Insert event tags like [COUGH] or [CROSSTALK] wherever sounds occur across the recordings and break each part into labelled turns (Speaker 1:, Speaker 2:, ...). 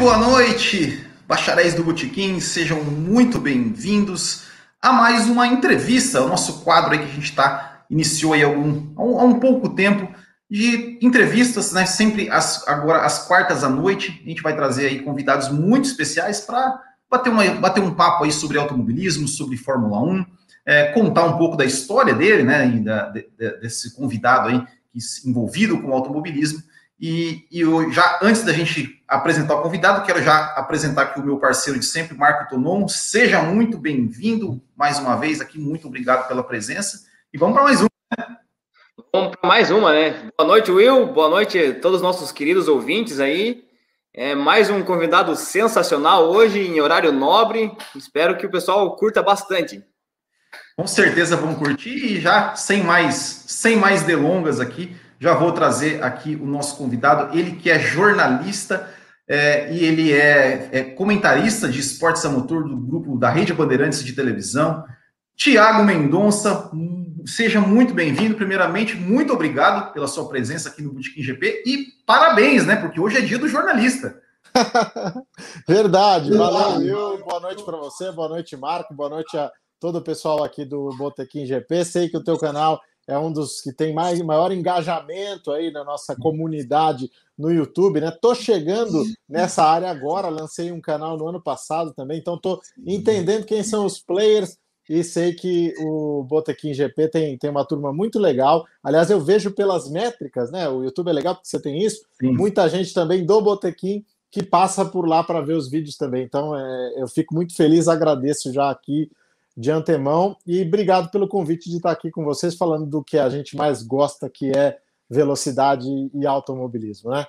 Speaker 1: Boa noite, bacharéis do Botequim, sejam muito bem-vindos a mais uma entrevista, o nosso quadro que a gente está, iniciou aí há, um, há um pouco tempo, de entrevistas, né, sempre as, agora às quartas à noite, a gente vai trazer aí convidados muito especiais para bater, bater um papo aí sobre automobilismo, sobre Fórmula 1, é, contar um pouco da história dele, né, da, de, desse convidado aí envolvido com o automobilismo, e, e eu, já antes da gente apresentar o convidado, quero já apresentar aqui o meu parceiro de sempre, Marco Tonon. Seja muito bem-vindo mais uma vez aqui, muito obrigado pela presença. E vamos para mais uma. Né?
Speaker 2: Vamos para mais uma, né? Boa noite, Will. Boa noite a todos os nossos queridos ouvintes aí. É mais um convidado sensacional hoje, em horário nobre. Espero que o pessoal curta bastante.
Speaker 1: Com certeza vão curtir e já sem mais, sem mais delongas aqui, já vou trazer aqui o nosso convidado, ele que é jornalista é, e ele é, é, comentarista de esportes a motor do grupo da Rede Bandeirantes de televisão. Tiago Mendonça, seja muito bem-vindo. Primeiramente, muito obrigado pela sua presença aqui no Botequim GP e parabéns, né? Porque hoje é dia do jornalista. [LAUGHS]
Speaker 3: Verdade, valeu. Boa noite para você, boa noite, Marco, boa noite a todo o pessoal aqui do Botequim GP. Sei que o teu canal é um dos que tem mais maior engajamento aí na nossa comunidade no YouTube, né? Tô chegando nessa área agora, lancei um canal no ano passado também, então tô entendendo quem são os players e sei que o Botequim GP tem, tem uma turma muito legal. Aliás, eu vejo pelas métricas, né? O YouTube é legal porque você tem isso. Sim. Muita gente também do Botequim que passa por lá para ver os vídeos também. Então, é, eu fico muito feliz, agradeço já aqui de antemão e obrigado pelo convite de estar aqui com vocês falando do que a gente mais gosta, que é velocidade e automobilismo, né?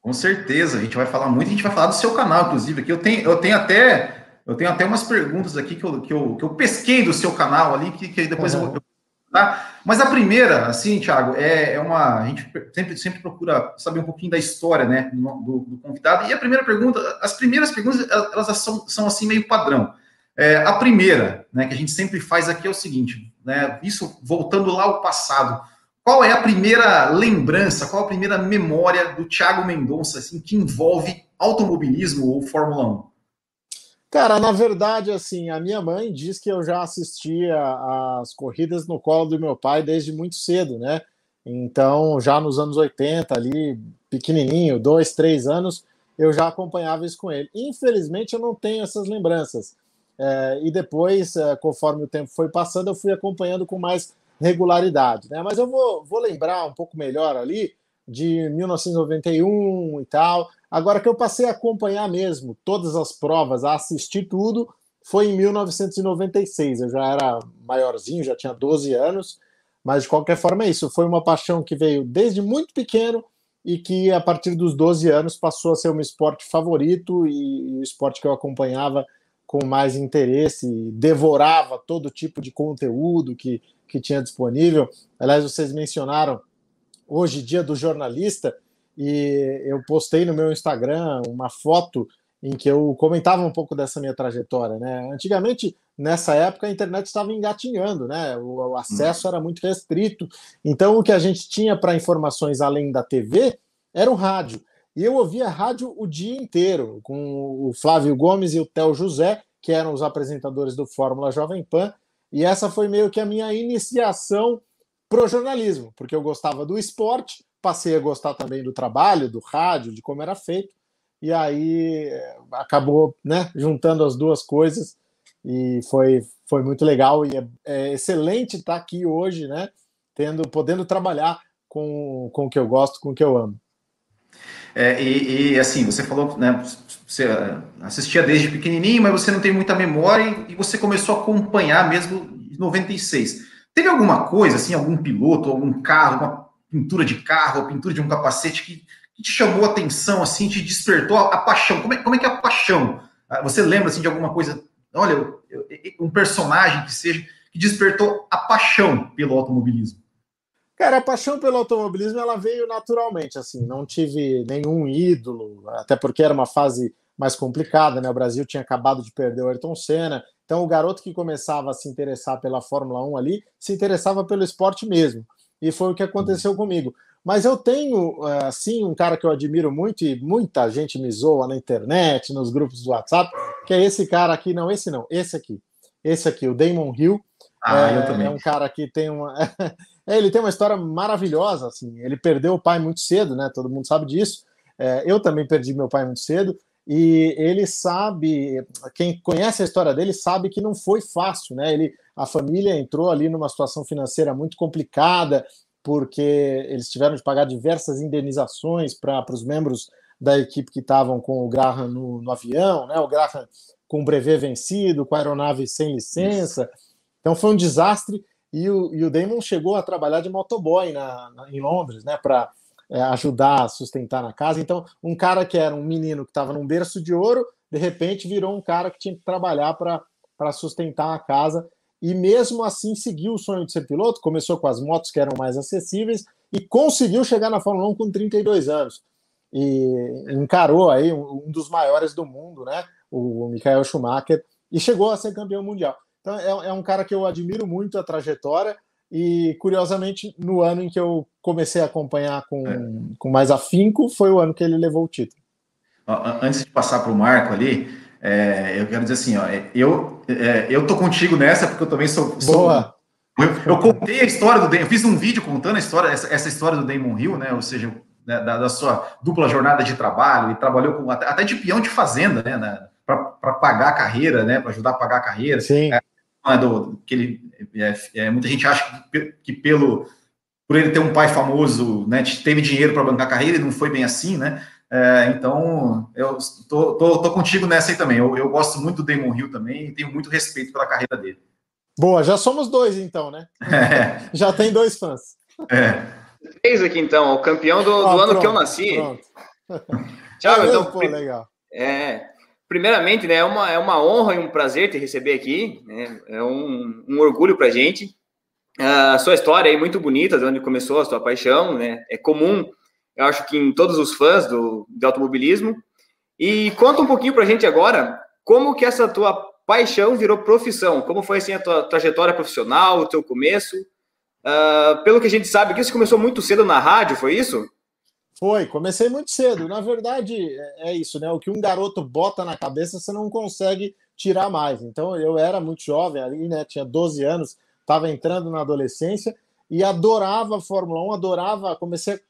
Speaker 1: Com certeza, a gente vai falar muito, a gente vai falar do seu canal, inclusive, aqui eu tenho, eu tenho até eu tenho até umas perguntas aqui que eu, que eu, que eu pesquei do seu canal ali, que, que depois uhum. eu vou. Tá? Mas a primeira, assim, Thiago, é, é uma. A gente sempre, sempre procura saber um pouquinho da história né, do, do convidado. E a primeira pergunta, as primeiras perguntas, elas são, são assim meio padrão. É, a primeira, né, que a gente sempre faz aqui é o seguinte, né, isso voltando lá ao passado, qual é a primeira lembrança, qual a primeira memória do Thiago Mendonça, assim, que envolve automobilismo ou Fórmula 1?
Speaker 3: Cara, na verdade, assim, a minha mãe diz que eu já assistia às corridas no colo do meu pai desde muito cedo, né? Então, já nos anos 80, ali, pequenininho, dois, três anos, eu já acompanhava isso com ele. Infelizmente, eu não tenho essas lembranças. É, e depois, é, conforme o tempo foi passando, eu fui acompanhando com mais regularidade. Né? Mas eu vou, vou lembrar um pouco melhor ali de 1991 e tal. Agora que eu passei a acompanhar mesmo todas as provas, a assistir tudo, foi em 1996. Eu já era maiorzinho, já tinha 12 anos, mas de qualquer forma é isso. Foi uma paixão que veio desde muito pequeno e que a partir dos 12 anos passou a ser o meu esporte favorito e, e o esporte que eu acompanhava com mais interesse, devorava todo tipo de conteúdo que, que tinha disponível. Aliás, vocês mencionaram hoje, dia do jornalista, e eu postei no meu Instagram uma foto em que eu comentava um pouco dessa minha trajetória, né? Antigamente, nessa época, a internet estava engatinhando, né? O, o acesso hum. era muito restrito. Então, o que a gente tinha para informações além da TV era o rádio. E eu ouvia rádio o dia inteiro, com o Flávio Gomes e o Theo José, que eram os apresentadores do Fórmula Jovem Pan. E essa foi meio que a minha iniciação pro jornalismo, porque eu gostava do esporte, passei a gostar também do trabalho, do rádio, de como era feito. E aí eh, acabou né, juntando as duas coisas e foi, foi muito legal e é, é excelente estar aqui hoje, né? Tendo, podendo trabalhar com, com o que eu gosto, com o que eu amo.
Speaker 1: É, e, e, assim, você falou, né, você assistia desde pequenininho, mas você não tem muita memória e, você começou a acompanhar mesmo em 96. Teve alguma coisa, assim, algum piloto, algum carro, uma pintura de carro, pintura de um capacete que, que te chamou a atenção, assim, te despertou a, a paixão? Como é, como é que é a paixão? Ah, você lembra, assim, de alguma coisa, olha, um personagem que seja, que despertou a paixão pelo automobilismo?
Speaker 3: Cara, a paixão pelo automobilismo ela veio naturalmente, assim, não tive nenhum ídolo, até porque era uma fase mais complicada, né? O Brasil tinha acabado de perder o Ayrton Senna, então o garoto que começava a se interessar pela Fórmula 1 ali, se interessava pelo esporte mesmo. E foi o que aconteceu comigo. Mas eu tenho, assim, um cara que eu admiro muito e muita gente me zoa na internet, nos grupos do WhatsApp, que é esse cara aqui, não, esse não, esse aqui. Esse aqui, o Damon Hill.
Speaker 1: Ah, é, eu também.
Speaker 3: É um cara que tem uma. [LAUGHS] É, ele tem uma história maravilhosa, assim. Ele perdeu o pai muito cedo, né? Todo mundo sabe disso. É, eu também perdi meu pai muito cedo. E ele sabe, quem conhece a história dele sabe que não foi fácil, né? Ele, a família entrou ali numa situação financeira muito complicada, porque eles tiveram de pagar diversas indenizações para os membros da equipe que estavam com o Graham no, no, avião, né? O Graham com o brevet vencido, com a aeronave sem licença. Então foi um desastre. E o, e o Damon chegou a trabalhar de motoboy na, na em Londres, né? Para é, ajudar a sustentar na casa. Então, um cara que era um menino que estava num berço de ouro, de repente virou um cara que tinha que trabalhar para sustentar a casa. E mesmo assim seguiu o sonho de ser piloto, começou com as motos que eram mais acessíveis e conseguiu chegar na Fórmula 1 com 32 anos. E encarou aí um, um dos maiores do mundo, né? O Michael Schumacher, e chegou a ser campeão mundial. Então é, é um cara que eu admiro muito a trajetória e, curiosamente, no ano em que eu comecei a acompanhar com, é. com mais afinco, foi o ano que ele levou o título.
Speaker 1: Antes de passar para o Marco ali, é, eu quero dizer assim, ó, é, eu, é, eu tô contigo nessa, porque eu também sou. sou
Speaker 3: Boa!
Speaker 1: Eu, eu, contei a história do Damon, eu fiz um vídeo contando a história, essa, essa história do Damon Hill, né? Ou seja, né, da, da, sua dupla jornada de trabalho, e trabalhou com até, até de peão de fazenda, né? Para pagar a carreira, né? Para ajudar a pagar a carreira.
Speaker 3: Sim.
Speaker 1: É, é do, que ele, é, é, muita gente acha que, que, pelo por ele ter um pai famoso, né, teve dinheiro para bancar a carreira e não foi bem assim, né? É, então, eu tô, tô, tô, contigo nessa aí também. Eu, eu gosto muito do Damon Hill também e tenho muito respeito pela carreira dele.
Speaker 3: Boa, já somos dois então, né? É. [LAUGHS] Já tem dois fãs.
Speaker 1: É.
Speaker 2: Três aqui então, o campeão do, do ano pronto, que eu nasci.
Speaker 3: Tchau, então. Pô, legal.
Speaker 2: É, primeiramente, né, é uma, é uma honra e um prazer te receber aqui, né, é um, um orgulho para a gente. A sua história é muito bonita, de onde começou a sua paixão, né, é comum, eu acho que em todos os fãs do, do automobilismo. E conta um pouquinho para a gente agora, como que essa tua paixão virou profissão, como foi assim a tua trajetória profissional, o teu começo. Uh, pelo que a gente sabe, que você começou muito cedo na rádio, foi isso?
Speaker 3: Foi, comecei muito cedo. Na verdade, é, é isso, né? O que um garoto bota na cabeça, você não consegue tirar mais. Então, eu era muito jovem ali, né? Tinha 12 anos, estava entrando na adolescência e adorava a Fórmula 1, adorava, comecei a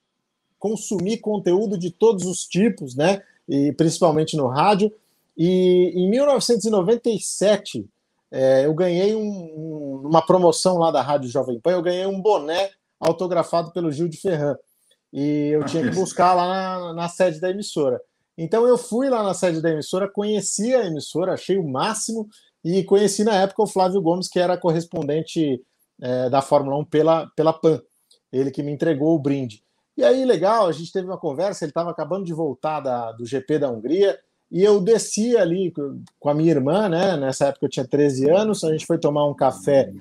Speaker 3: consumir conteúdo de todos os tipos, né? E principalmente no rádio. E em 1997, é, eu ganhei um, um, uma promoção lá da Rádio Jovem Pan, eu ganhei um boné autografado pelo Gil de Ferran e eu tinha que buscar lá na, na, sede da emissora. Então eu fui lá na sede da emissora, conheci a emissora, achei o máximo e conheci na época o Flávio Gomes, que era correspondente é, da Fórmula 1 pela, pela PAN, ele que me entregou o brinde. E aí, legal, a gente teve uma conversa, ele estava acabando de voltar da, do GP da Hungria, e eu desci ali com a minha irmã, né? Nessa época eu tinha 13 anos, a gente foi tomar um café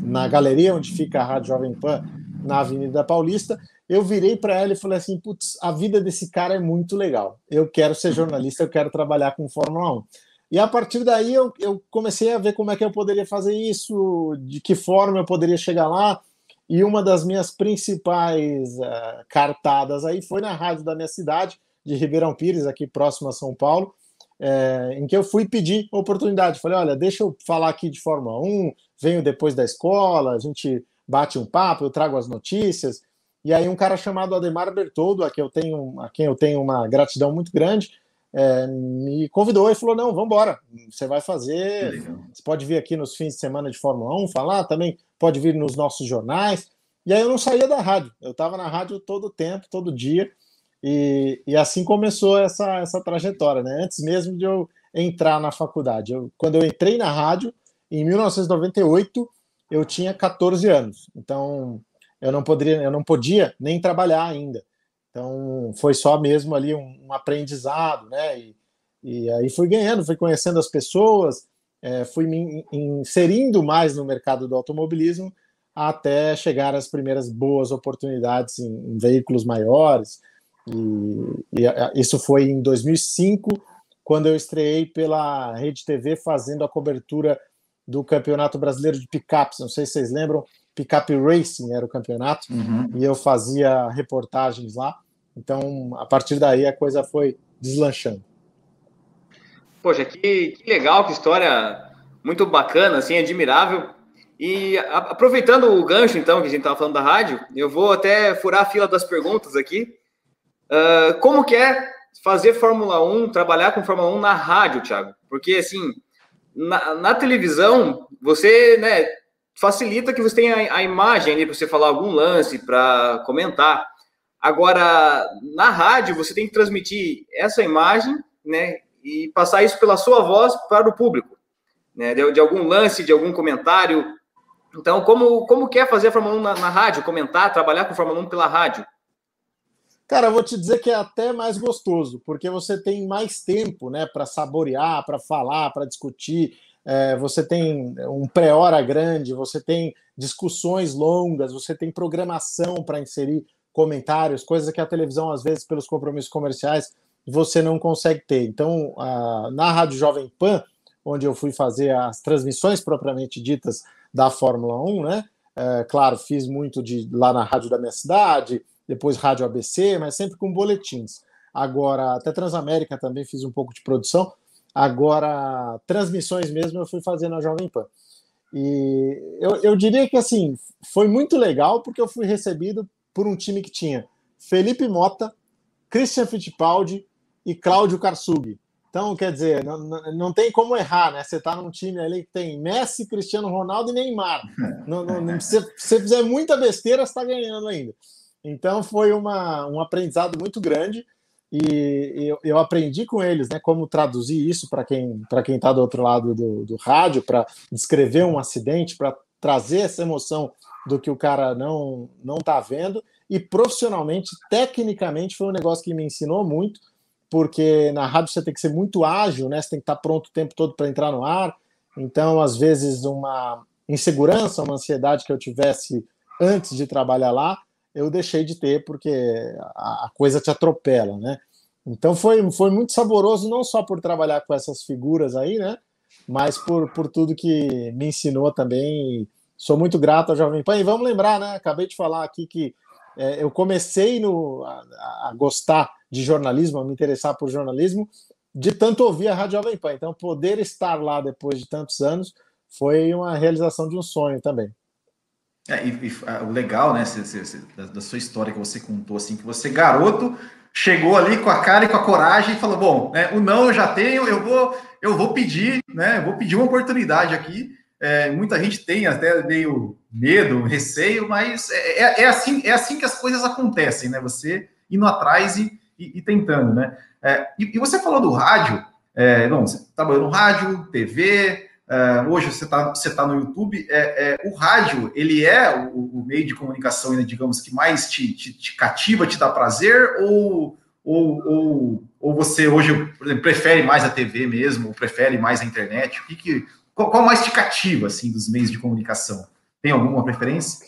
Speaker 3: na galeria onde fica a Rádio Jovem Pan, na Avenida Paulista, eu virei para ela e falei assim: putz, a vida desse cara é muito legal. Eu quero ser jornalista, eu quero trabalhar com Fórmula 1. E a partir daí eu, eu comecei a ver como é que eu poderia fazer isso, de que forma eu poderia chegar lá. E uma das minhas principais uh, cartadas aí foi na rádio da minha cidade, de Ribeirão Pires, aqui próximo a São Paulo, é, em que eu fui pedir oportunidade. Falei: olha, deixa eu falar aqui de Fórmula 1, venho depois da escola, a gente bate um papo, eu trago as notícias. E aí um cara chamado Ademar Bertoldo, a quem eu tenho, a quem eu tenho uma gratidão muito grande, é, me convidou e falou: não, vamos embora, você vai fazer, você pode vir aqui nos fins de semana de Fórmula 1 falar, também pode vir nos nossos jornais. E aí eu não saía da rádio, eu estava na rádio todo o tempo, todo dia, e, e assim começou essa, essa trajetória, né? Antes mesmo de eu entrar na faculdade. Eu, quando eu entrei na rádio, em 1998, eu tinha 14 anos, então eu não poderia, eu não podia nem trabalhar ainda. Então foi só mesmo ali um, um aprendizado, né? E, e, aí fui ganhando, fui conhecendo as pessoas, é, fui me inserindo mais no mercado do automobilismo até chegar às primeiras boas oportunidades em, em veículos maiores. E, e, isso foi em 2005, quando eu estreiei pela Rede TV fazendo a cobertura do Campeonato Brasileiro de Picapes. Não sei se vocês lembram, Pickup Racing era o campeonato, uhum. e eu fazia reportagens lá. Então, a partir daí, a coisa foi deslanchando.
Speaker 2: Poxa, que, que legal, que história muito bacana, assim, admirável. E a, aproveitando o gancho, então, que a gente estava falando da rádio, eu vou até furar a fila das perguntas aqui. Uh, como que é fazer Fórmula 1, trabalhar com Fórmula 1 na rádio, Thiago? Porque, assim, na, na televisão, você, né, facilita que você tenha a, imagem ali para você falar algum lance, para comentar. Agora, na rádio, você tem que transmitir essa imagem, né, e passar isso pela sua voz para o público, né, de, de algum lance, de algum comentário. Então, como, como quer fazer a Fórmula 1 na, na rádio, comentar, trabalhar com a Fórmula 1 pela rádio?
Speaker 3: Cara, eu vou te dizer que é até mais gostoso, porque você tem mais tempo, né, para saborear, para falar, para discutir. É, você tem um pré-hora grande, você tem discussões longas, você tem programação para inserir comentários, coisas que a televisão, às vezes, pelos compromissos comerciais, você não consegue ter. Então, a, na Rádio Jovem Pan, onde eu fui fazer as transmissões propriamente ditas da Fórmula 1, né? É, claro, fiz muito de lá na rádio da minha cidade, depois Rádio ABC, mas sempre com boletins. Agora, até Transamérica também fiz um pouco de produção. Agora, transmissões mesmo eu fui fazer na Jovem Pan. E eu, eu diria que assim foi muito legal porque eu fui recebido por um time que tinha Felipe Mota, Christian Fittipaldi e Cláudio Karsug. Então, quer dizer, não, não tem como errar, né? Você está num time ali que tem Messi, Cristiano Ronaldo e Neymar. [LAUGHS] Não, não, não se você fizer muita besteira, você está ganhando ainda. Então, foi uma, um aprendizado muito grande e eu, eu aprendi com eles né, como traduzir isso para quem para quem está do outro lado do, do rádio, para descrever um acidente, para trazer essa emoção do que o cara não não está vendo. E profissionalmente, tecnicamente, foi um negócio que me ensinou muito porque na rádio você tem que ser muito ágil, né? Você tem que estar pronto o tempo todo para entrar no ar. Então, às vezes, uma insegurança, uma ansiedade que eu tivesse antes de trabalhar lá, eu deixei de ter porque a, coisa te atropela, né? Então foi, foi muito saboroso, não só por trabalhar com essas figuras aí, né? Mas por, por tudo que me ensinou também. Sou muito grato ao Jovem Pan. E vamos lembrar, né? Acabei de falar aqui que é, eu comecei no, a, a, gostar de jornalismo, a me interessar por jornalismo, de tanto ouvir a Rádio Jovem Pan. Então, poder estar lá depois de tantos anos foi uma realização de um sonho também.
Speaker 1: É, e, e ah, o legal, né, se, se, se, da, da, sua história que você contou, assim, que você, garoto, chegou ali com a cara e com a coragem e falou: bom, né, o não eu já tenho, eu vou, eu vou pedir, né, eu vou pedir uma oportunidade aqui. É, muita gente tem até meio medo, receio, mas é, é, é, assim, é assim que as coisas acontecem, né? Você indo atrás e, e, e tentando, né? É, e, e, você falou do rádio, é, bom, você trabalhou no rádio, TV, é, hoje você está você tá no YouTube. É, é, o rádio, ele é o, o meio de comunicação, né, digamos, que mais te, te, te, cativa, te dá prazer, ou, ou, ou, ou você hoje, exemplo, prefere mais a TV mesmo, ou prefere mais a internet? O que, que qual, qual mais te cativa, assim, dos meios de comunicação? Tem alguma preferência?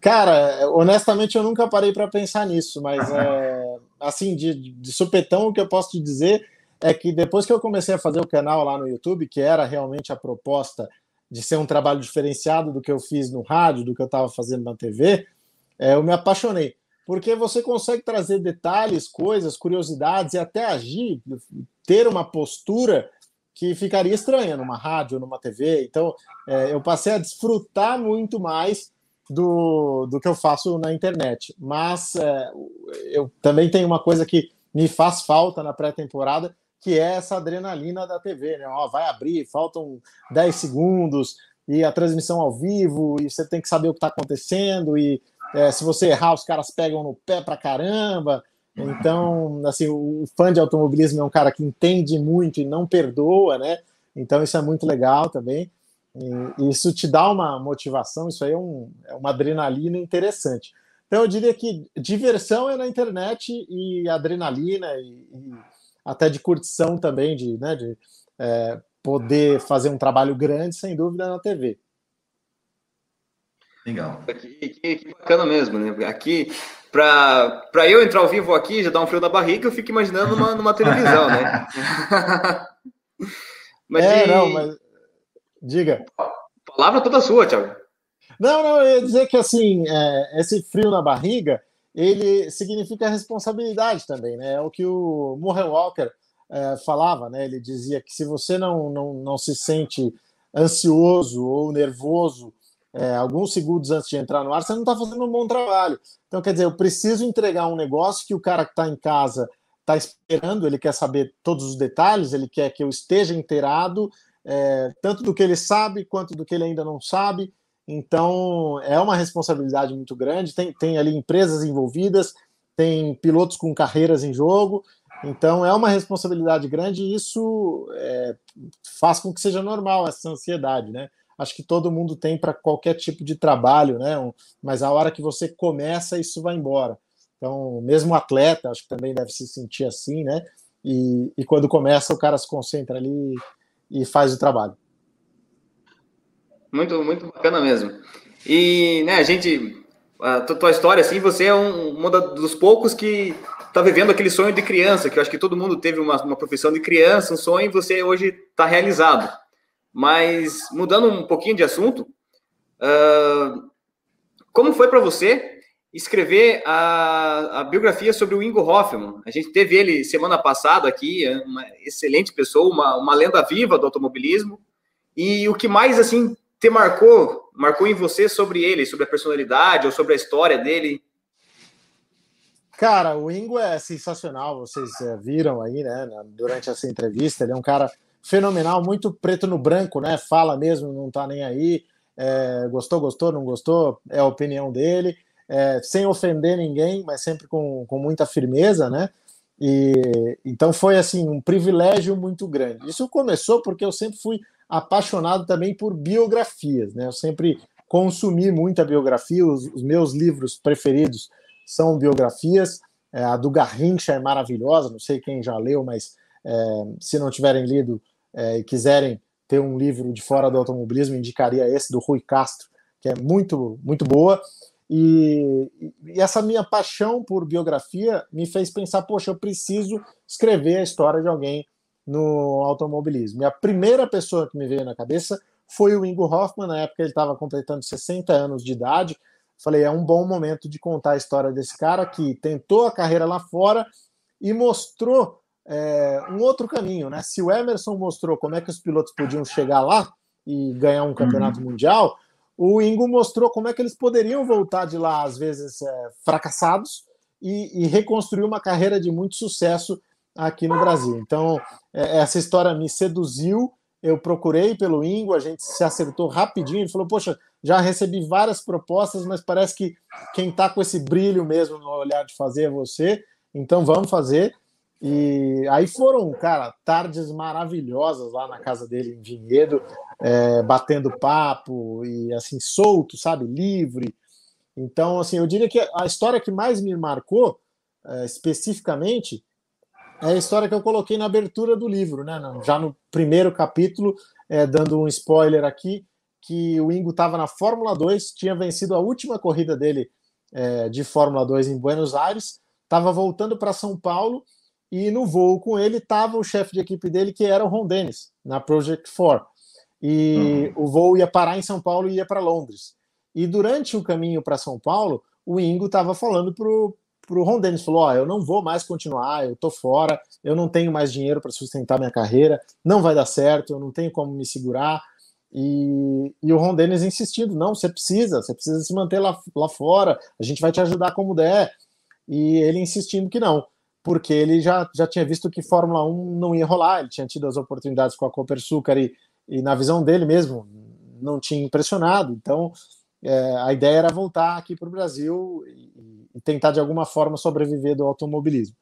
Speaker 3: Cara, honestamente eu nunca parei para pensar nisso, mas [LAUGHS] é, assim, de, de supetão, o que eu posso te dizer é que depois que eu comecei a fazer o canal lá no YouTube, que era realmente a proposta de ser um trabalho diferenciado do que eu fiz no rádio, do que eu estava fazendo na TV, é, eu me apaixonei. Porque você consegue trazer detalhes, coisas, curiosidades e até agir, ter uma postura que ficaria estranha numa rádio, numa TV. Então, é, eu passei a desfrutar muito mais do, do que eu faço na internet. Mas é, eu também tenho uma coisa que me faz falta na pré-temporada, que é essa adrenalina da TV, né? Ó, vai abrir, faltam 10 segundos e a transmissão ao vivo, e você tem que saber o que está acontecendo, e é, se você errar, os caras pegam no pé pra caramba. Então, assim, o fã de automobilismo é um cara que entende muito e não perdoa, né? Então, isso é muito legal também. E isso te dá uma motivação, isso aí é, um, é uma adrenalina interessante. Então, eu diria que diversão é na internet e adrenalina e, até de curtição também, de, né, de é, poder fazer um trabalho grande, sem dúvida, na TV.
Speaker 2: Legal. Que, que, que bacana mesmo, né? Aqui, para eu entrar ao vivo aqui, já dá um frio na barriga, eu fico imaginando numa, numa televisão, né? [LAUGHS]
Speaker 3: mas é, e... não, mas. Diga.
Speaker 2: Palavra toda sua, Thiago.
Speaker 3: Não, não, eu ia dizer que assim, é, esse frio na barriga, ele significa responsabilidade também, né? É o que o Murray Walker é, falava, né? Ele dizia que se você não, não, não se sente ansioso ou nervoso é, alguns segundos antes de entrar no ar, você não está fazendo um bom trabalho. Então, quer dizer, eu preciso entregar um negócio que o cara que está em casa está esperando, ele quer saber todos os detalhes, ele quer que eu esteja inteirado, é, tanto do que ele sabe quanto do que ele ainda não sabe. Então, é uma responsabilidade muito grande. Tem, tem ali empresas envolvidas, tem pilotos com carreiras em jogo. Então, é uma responsabilidade grande e isso é, faz com que seja normal essa ansiedade, né? Acho que todo mundo tem para qualquer tipo de trabalho, né? Mas a hora que você começa, isso vai embora. Então, mesmo atleta, acho que também deve se sentir assim, né? E, e quando começa, o cara se concentra ali e faz o trabalho.
Speaker 2: Muito, muito bacana mesmo. E, né, a gente, a tua história, assim, você é um, um dos poucos que está vivendo aquele sonho de criança, que eu acho que todo mundo teve uma, uma profissão de criança, um sonho, e você hoje está realizado. Mas, mudando um pouquinho de assunto, uh, como foi para você escrever a, a, biografia sobre o Ingo Hoffman? A gente teve ele semana passada aqui, é uma excelente pessoa, uma, uma lenda viva do automobilismo, e o que mais, assim, te marcou, marcou em você sobre ele, sobre a personalidade ou sobre a história dele?
Speaker 3: Cara, o Ingo é sensacional, vocês é, viram aí, né, durante essa entrevista, ele é um cara fenomenal, muito preto no branco, né, fala mesmo, não tá nem aí, é, gostou, gostou, não gostou, é a opinião dele, é, sem ofender ninguém, mas sempre com, com muita firmeza, né, e então foi assim um privilégio muito grande. Isso começou porque eu sempre fui apaixonado também por biografias, né? Eu sempre consumi muita biografia, os, os meus livros preferidos são biografias. É, a do Garrincha é maravilhosa, não sei quem já leu, mas é, se não tiverem lido é, e quiserem ter um livro de fora do automobilismo, indicaria esse do Rui Castro, que é muito, muito boa. E, e, essa minha paixão por biografia me fez pensar, poxa, eu preciso escrever a história de alguém no automobilismo. E a primeira pessoa que me veio na cabeça foi o Ingo Hoffman, na época ele estava completando 60 anos de idade. Falei, é um bom momento de contar a história desse cara que tentou a carreira lá fora e mostrou é, um outro caminho, né? Se o Emerson mostrou como é que os pilotos podiam chegar lá e ganhar um campeonato uhum. mundial, o Ingo mostrou como é que eles poderiam voltar de lá, às vezes é, fracassados, e, e reconstruir uma carreira de muito sucesso aqui no Brasil. Então, é, essa história me seduziu. Eu procurei pelo Ingo, a gente se acertou rapidinho. Ele falou: Poxa, já recebi várias propostas, mas parece que quem está com esse brilho mesmo no olhar de fazer é você. Então, vamos fazer. E aí foram, cara, tardes maravilhosas lá na casa dele em Vinhedo, é, batendo papo e assim, solto, sabe, livre. Então, assim, eu diria que a história que mais me marcou, é, especificamente, é a história que eu coloquei na abertura do livro, né? Já no primeiro capítulo, é, dando um spoiler aqui, que o Ingo estava na Fórmula 2, tinha vencido a última corrida dele é, de Fórmula 2 em Buenos Aires, estava voltando para São Paulo e no voo com ele estava o chefe de equipe dele, que era o Ron Dennis, na Project 4. E uhum. o voo ia parar em São Paulo e ia para Londres. E durante o caminho para São Paulo, o Ingo estava falando para o Ron Dennis, falou, ó, oh, eu não vou mais continuar, eu tô fora, eu não tenho mais dinheiro para sustentar minha carreira, não vai dar certo, eu não tenho como me segurar, e, e o Ron Dennis insistindo, não, você precisa, você precisa se manter lá, lá fora, a gente vai te ajudar como der, e ele insistindo que não, porque ele já, já tinha visto que Fórmula 1 não ia rolar, ele tinha tido as oportunidades com a Copersucar e, e na visão dele mesmo, não tinha impressionado, então é, a ideia era voltar aqui para o Brasil e, e, tentar de alguma forma sobreviver do automobilismo.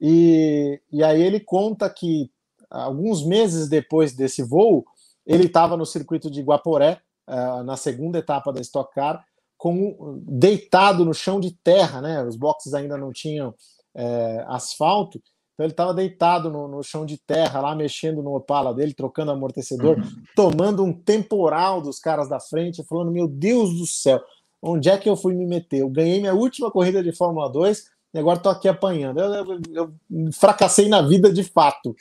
Speaker 3: E, e aí ele conta que alguns meses depois desse voo, ele estava no circuito de Guaporé, uh, na segunda etapa da Stock Car, com, deitado no chão de terra, né? Os boxes ainda não tinham é, asfalto, então ele estava deitado no, no, chão de terra, lá mexendo no Opala dele, trocando amortecedor, uhum. tomando um temporal dos caras da frente, falando: Meu Deus do céu, onde é que eu fui me meter? Eu ganhei minha última corrida de Fórmula 2 e agora estou aqui apanhando. Eu, eu, eu, fracassei na vida de fato.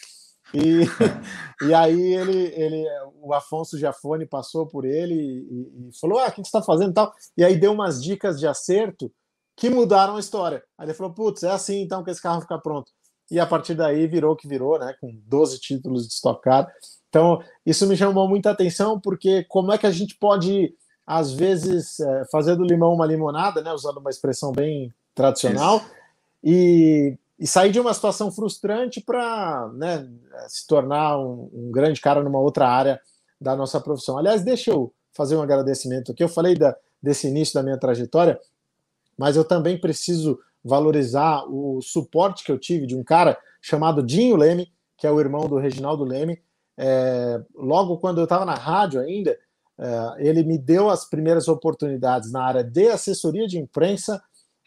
Speaker 3: E, [LAUGHS] e aí ele, ele, o Afonso Giafone passou por ele e, e falou: Ah, o que você está fazendo tal? E aí deu umas dicas de acerto que mudaram a história. Aí ele falou: Putz, é assim então que esse carro fica pronto. E a partir daí virou o que virou, né? Com 12 títulos de Stock Car. Então, isso me chamou muita atenção, porque como é que a gente pode, às vezes, é, fazer do limão uma limonada, né? Usando uma expressão bem tradicional, e, e, sair de uma situação frustrante para né, se tornar um, um, grande cara numa outra área da nossa profissão. Aliás, deixa eu fazer um agradecimento aqui. Eu falei da, desse início da minha trajetória, mas eu também preciso valorizar o suporte que eu tive de um cara chamado Dinho Leme, que é o irmão do Reginaldo Leme. É, logo quando eu estava na rádio ainda, é, ele me deu as primeiras oportunidades na área de assessoria de imprensa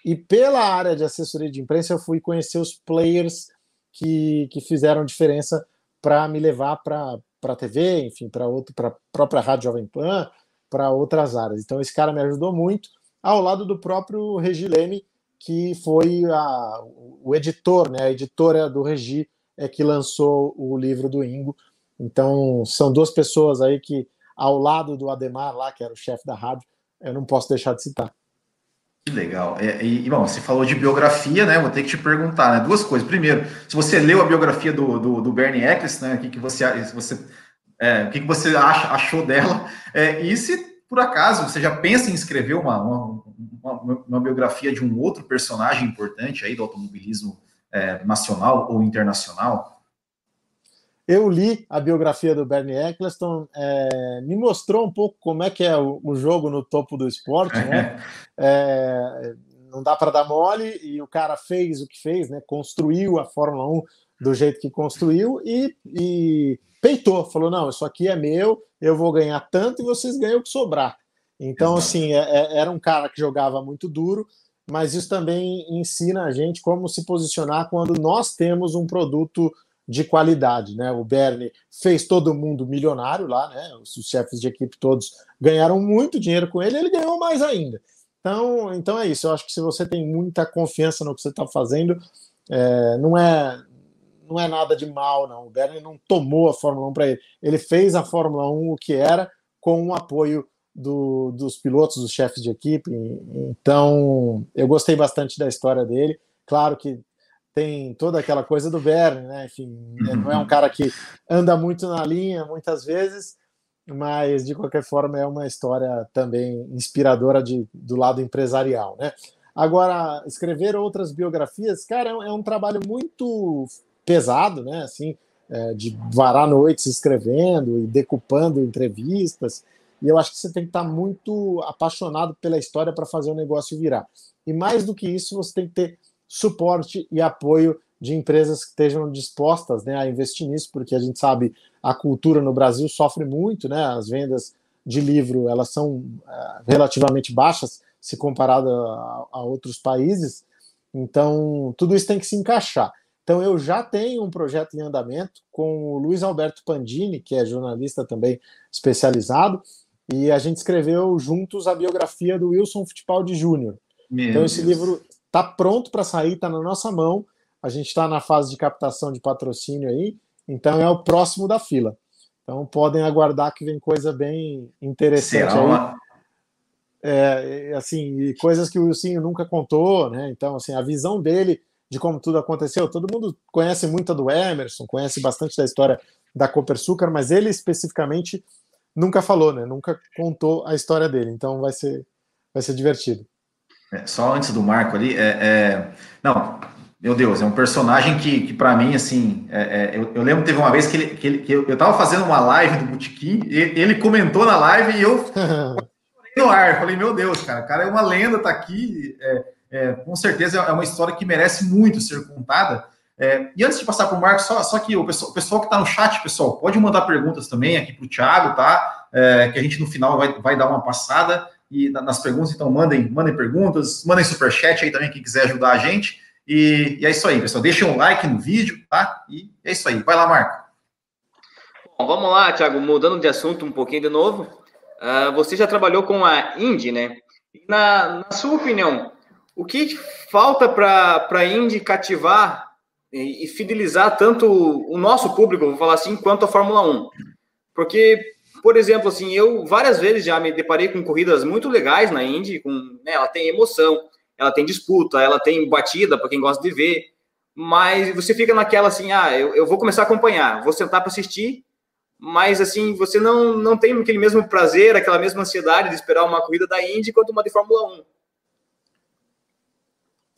Speaker 3: e pela área de assessoria de imprensa eu fui conhecer os players que, que fizeram diferença para me levar para a TV, enfim, para a própria Rádio Jovem Pan, para outras áreas. Então esse cara me ajudou muito, ao lado do próprio Regi Leme, que foi a, o editor, né, a editora do Regi é que lançou o livro do Ingo. Então, são duas pessoas aí que, ao lado do Ademar, lá, que era o chefe da rádio, eu não posso deixar de citar.
Speaker 1: Que legal. É, e, e, bom, você falou de biografia, né? Vou ter que te perguntar, né? Duas coisas. Primeiro, se você leu a biografia do, do, do Bernie Eccles, né? O que, que você, você, é, o que, você acha, achou dela? É, e se por acaso você já pensa em escrever uma, uma, uma, uma biografia de um outro personagem importante aí do automobilismo é, nacional ou internacional?
Speaker 3: Eu li a biografia do Bernie Eccleston, é, me mostrou um pouco como é que é o, o jogo no topo do esporte, né? [LAUGHS] É, não dá para dar mole e o cara fez o que fez, né? Construiu a Fórmula 1 do jeito que construiu e, e peitou, falou: não, isso aqui é meu, eu vou ganhar tanto e vocês ganham o que sobrar. Então, Exato. assim, é, é, era um cara que jogava muito duro, mas isso também ensina a gente como se posicionar quando nós temos um produto de qualidade, né? O Bernie fez todo mundo milionário lá, né? Os chefes de equipe todos ganharam muito dinheiro com ele, ele ganhou mais ainda. Então, então é isso. Eu acho que se você tem muita confiança no que você está fazendo, é, não é não é nada de mal, não. O Bernie não tomou a Fórmula 1 para ele. Ele fez a Fórmula 1 o que era com o apoio do, dos pilotos, dos chefes de equipe. Então, eu gostei bastante da história dele. Claro que tem toda aquela coisa do Bernie, né? Enfim, não é um cara que anda muito na linha muitas vezes, mas de qualquer forma é uma história também inspiradora de, do lado empresarial, né? Agora, escrever outras biografias, cara, é um é trabalho muito pesado, né? Assim, é, de varar noites escrevendo e decupando entrevistas. E eu acho que você tem que estar muito apaixonado pela história para fazer o negócio virar. E mais do que isso, você tem que ter suporte e apoio de empresas que estejam dispostas né, a investir nisso, porque a gente sabe a cultura no Brasil sofre muito, né? As vendas de livro elas são é, relativamente baixas se comparado a, a outros países. Então tudo isso tem que se encaixar. Então, eu já tenho um projeto em andamento com o Luiz Alberto Pandini, que é jornalista também especializado, e a gente escreveu juntos a biografia do Wilson Fittipaldi Júnior. Então, esse Deus. livro está pronto para sair, está na nossa mão. A gente está na fase de captação de patrocínio aí, então é o próximo da fila. Então, podem aguardar que vem coisa bem interessante Será aí. É, assim, coisas que o Wilson nunca contou, né? Então, assim, a visão dele de como tudo aconteceu. Todo mundo conhece muito do Emerson, conhece bastante da história da Copersucar, mas ele especificamente nunca falou, né? Nunca contou a história dele. Então vai ser, vai ser divertido.
Speaker 1: É, só antes do Marco ali, é, é, não, meu Deus, é um personagem que, que para mim, assim, é, é, eu, eu, lembro que teve uma vez que, ele, que, ele, que eu, eu tava fazendo uma live do Botequim, ele comentou na live e eu [LAUGHS] no ar, falei, meu Deus, cara, o cara é uma lenda, tá aqui, é, é, com certeza é uma história que merece muito ser contada. É, e antes de passar para o Marcos, só, só que o pessoal, o pessoal que está no chat, pessoal, pode mandar perguntas também aqui para o Thiago, tá? É, que a gente no final vai, vai dar uma passada e nas perguntas, então mandem, mandem perguntas, mandem superchat aí também, quem quiser ajudar a gente. E, e é isso aí, pessoal. Deixem um like no vídeo, tá? E é isso aí. Vai lá, Marco.
Speaker 2: Bom, vamos lá, Thiago, mudando de assunto um pouquinho de novo. Uh, você já trabalhou com a Indy, né? Na, na sua opinião, o que falta para a Indy cativar e, fidelizar tanto o nosso público, vou falar assim, quanto a Fórmula 1. Porque, por exemplo, assim, eu várias vezes já me deparei com corridas muito legais na Indy, com, né, ela tem emoção, ela tem disputa, ela tem batida para quem gosta de ver, mas você fica naquela assim, ah, eu, eu vou começar a acompanhar, vou sentar para assistir, mas assim, você não, não tem aquele mesmo prazer, aquela mesma ansiedade de esperar uma corrida da Indy quanto uma de Fórmula 1.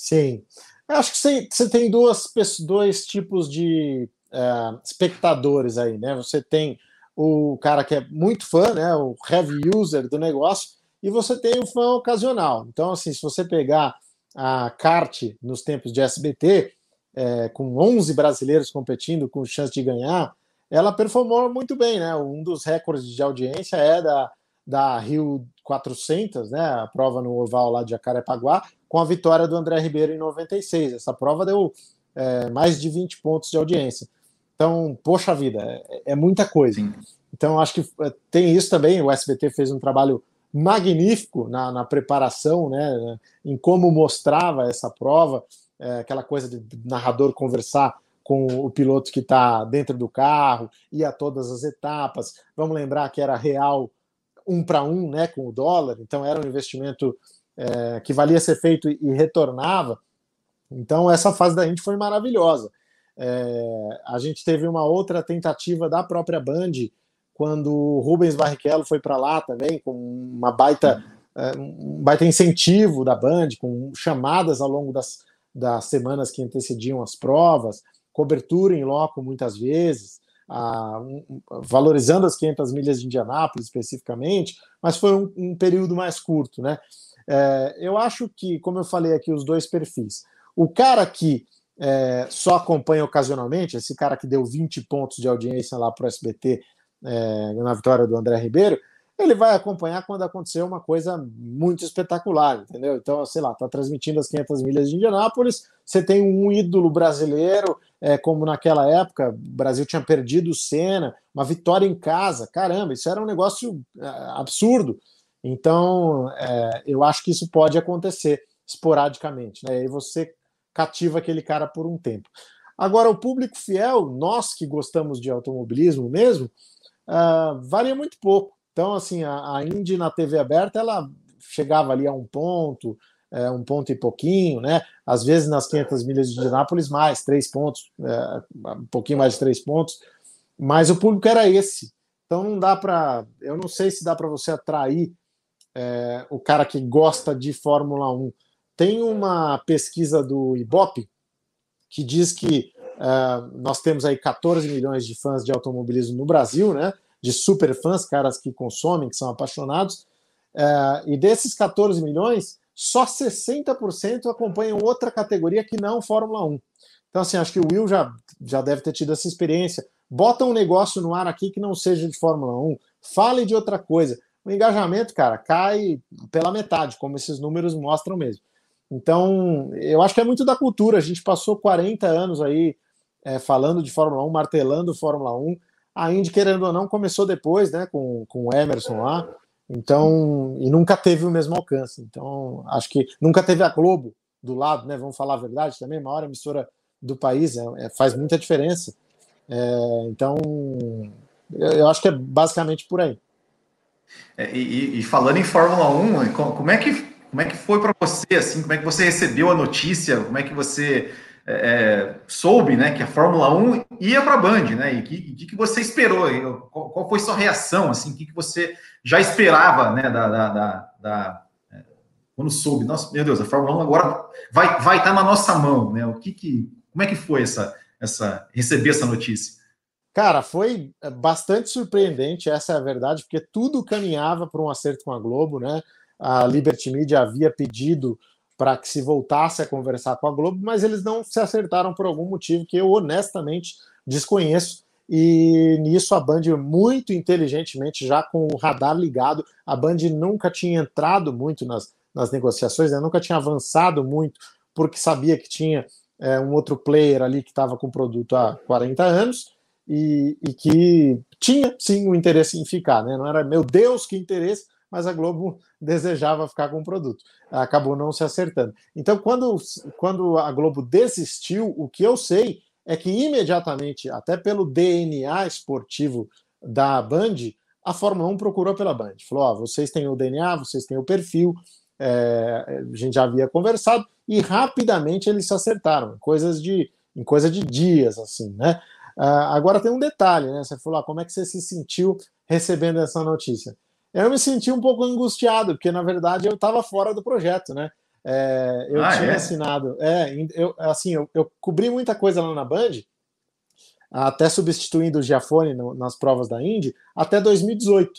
Speaker 3: Sim. Eu acho que você tem duas, dois tipos de é, espectadores aí, né? Você tem o cara que é muito fã, né? O heavy user do negócio, e você tem o fã ocasional. Então, assim, se você pegar a kart nos tempos de SBT, é, com 11 brasileiros competindo com chance de ganhar, ela performou muito bem, né? Um dos recordes de audiência é da, da Rio 400, né? A prova no oval lá de Jacarepaguá, com a vitória do André Ribeiro em 96. Essa prova deu é, mais de 20 pontos de audiência. Então, poxa vida, é, é muita coisa. Sim. Então, acho que é, tem isso também. O SBT fez um trabalho magnífico na, na preparação, né, em como mostrava essa prova, é, aquela coisa de narrador conversar com o piloto que está dentro do carro, e a todas as etapas. Vamos lembrar que era real um para um, né, com o dólar. Então, era um investimento é, que valia ser feito e retornava. Então, essa fase da gente foi maravilhosa. É, a gente teve uma outra tentativa da própria Band, quando o Rubens Barrichello foi para lá também, com uma baita, é, um baita incentivo da Band, com chamadas ao longo das, das semanas que antecediam as provas, cobertura em loco muitas vezes, a, valorizando as 500 milhas de Indianápolis especificamente, mas foi um, um período mais curto, né? É, eu acho que, como eu falei aqui, os dois perfis. O cara que é, só acompanha ocasionalmente, esse cara que deu 20 pontos de audiência lá para o SBT é, na vitória do André Ribeiro, ele vai acompanhar quando acontecer uma coisa muito espetacular, entendeu? Então, sei lá, tá transmitindo as 500 milhas de Indianápolis, você tem um ídolo brasileiro, é, como naquela época, o Brasil tinha perdido o Senna, uma vitória em casa, caramba, isso era um negócio é, absurdo. Então, é, eu acho que isso pode acontecer esporadicamente, né? E você cativa aquele cara por um tempo. Agora, o público fiel, nós que gostamos de automobilismo mesmo, uh, varia muito pouco. Então, assim, a, a Indy na TV aberta, ela chegava ali a um ponto, é, um ponto e pouquinho, né? Às vezes nas 500 milhas de Indianápolis, mais, três pontos, é, um pouquinho mais de três pontos, mas o público era esse. Então não dá para, eu não sei se dá para você atrair é, o cara que gosta de Fórmula 1. Tem uma pesquisa do Ibope que diz que é, nós temos aí 14 milhões de fãs de automobilismo no Brasil, né? De super fãs, caras que consomem, que são apaixonados. É, e desses 14 milhões, só 60% acompanham outra categoria que não Fórmula 1. Então, assim, acho que o Will já, já deve ter tido essa experiência. Bota um negócio no ar aqui que não seja de Fórmula 1, fale de outra coisa o engajamento, cara, cai pela metade, como esses números mostram mesmo. Então, eu acho que é muito da cultura. A gente passou 40 anos aí é, falando de Fórmula 1, martelando Fórmula 1. A Indy, querendo ou não, começou depois, né, com, com o Emerson lá. Então, e nunca teve o mesmo alcance. Então, acho que nunca teve a Globo do lado, né? Vamos falar a verdade também, maior emissora do país, é, é, faz muita diferença. É, então, eu, eu acho que é basicamente por aí.
Speaker 1: É, e, e, falando em Fórmula 1, como é que, como é que foi para você, assim, como é que você recebeu a notícia, como é que você é, é soube né, que a Fórmula 1 ia para a Band, né? E o que, que, você esperou? Qual, qual, foi sua reação? Assim, que, que você já esperava né, da, da, da, da é, quando soube? Nossa, meu Deus, a Fórmula 1 agora vai, vai estar tá na nossa mão, né? O que, que como é que foi essa, essa receber essa notícia?
Speaker 3: Cara, foi é, bastante surpreendente, essa é a verdade, porque tudo caminhava para um acerto com a Globo, né? A Liberty Media havia pedido para que se voltasse a conversar com a Globo, mas eles não se acertaram por algum motivo que eu honestamente desconheço. E nisso a Band, muito inteligentemente, já com o radar ligado, a Band nunca tinha entrado muito nas, nas negociações, né? nunca tinha avançado muito, porque sabia que tinha é, um outro player ali que estava com o produto há 40 anos e, e, que tinha sim o interesse em ficar, né? Não era meu Deus que interesse, mas a Globo desejava ficar com o produto. Acabou não se acertando. Então, quando, quando a Globo desistiu, o que eu sei é que imediatamente, até pelo DNA esportivo da Band, a Fórmula 1 procurou pela Band. Falou: ó, vocês têm o DNA, vocês têm o perfil, é, a gente já havia conversado, e rapidamente eles se acertaram, coisas de, em coisa de dias, assim, né? Uh, agora tem um detalhe, né? Você falou, ah, como é que você se sentiu recebendo essa notícia? Eu me senti um pouco angustiado, porque na verdade eu estava fora do projeto, né? É, eu ah, tinha é? assinado, é, eu, assim, eu, eu, cobri muita coisa lá na Band, até substituindo o Giafone no, nas provas da Indy, até 2018.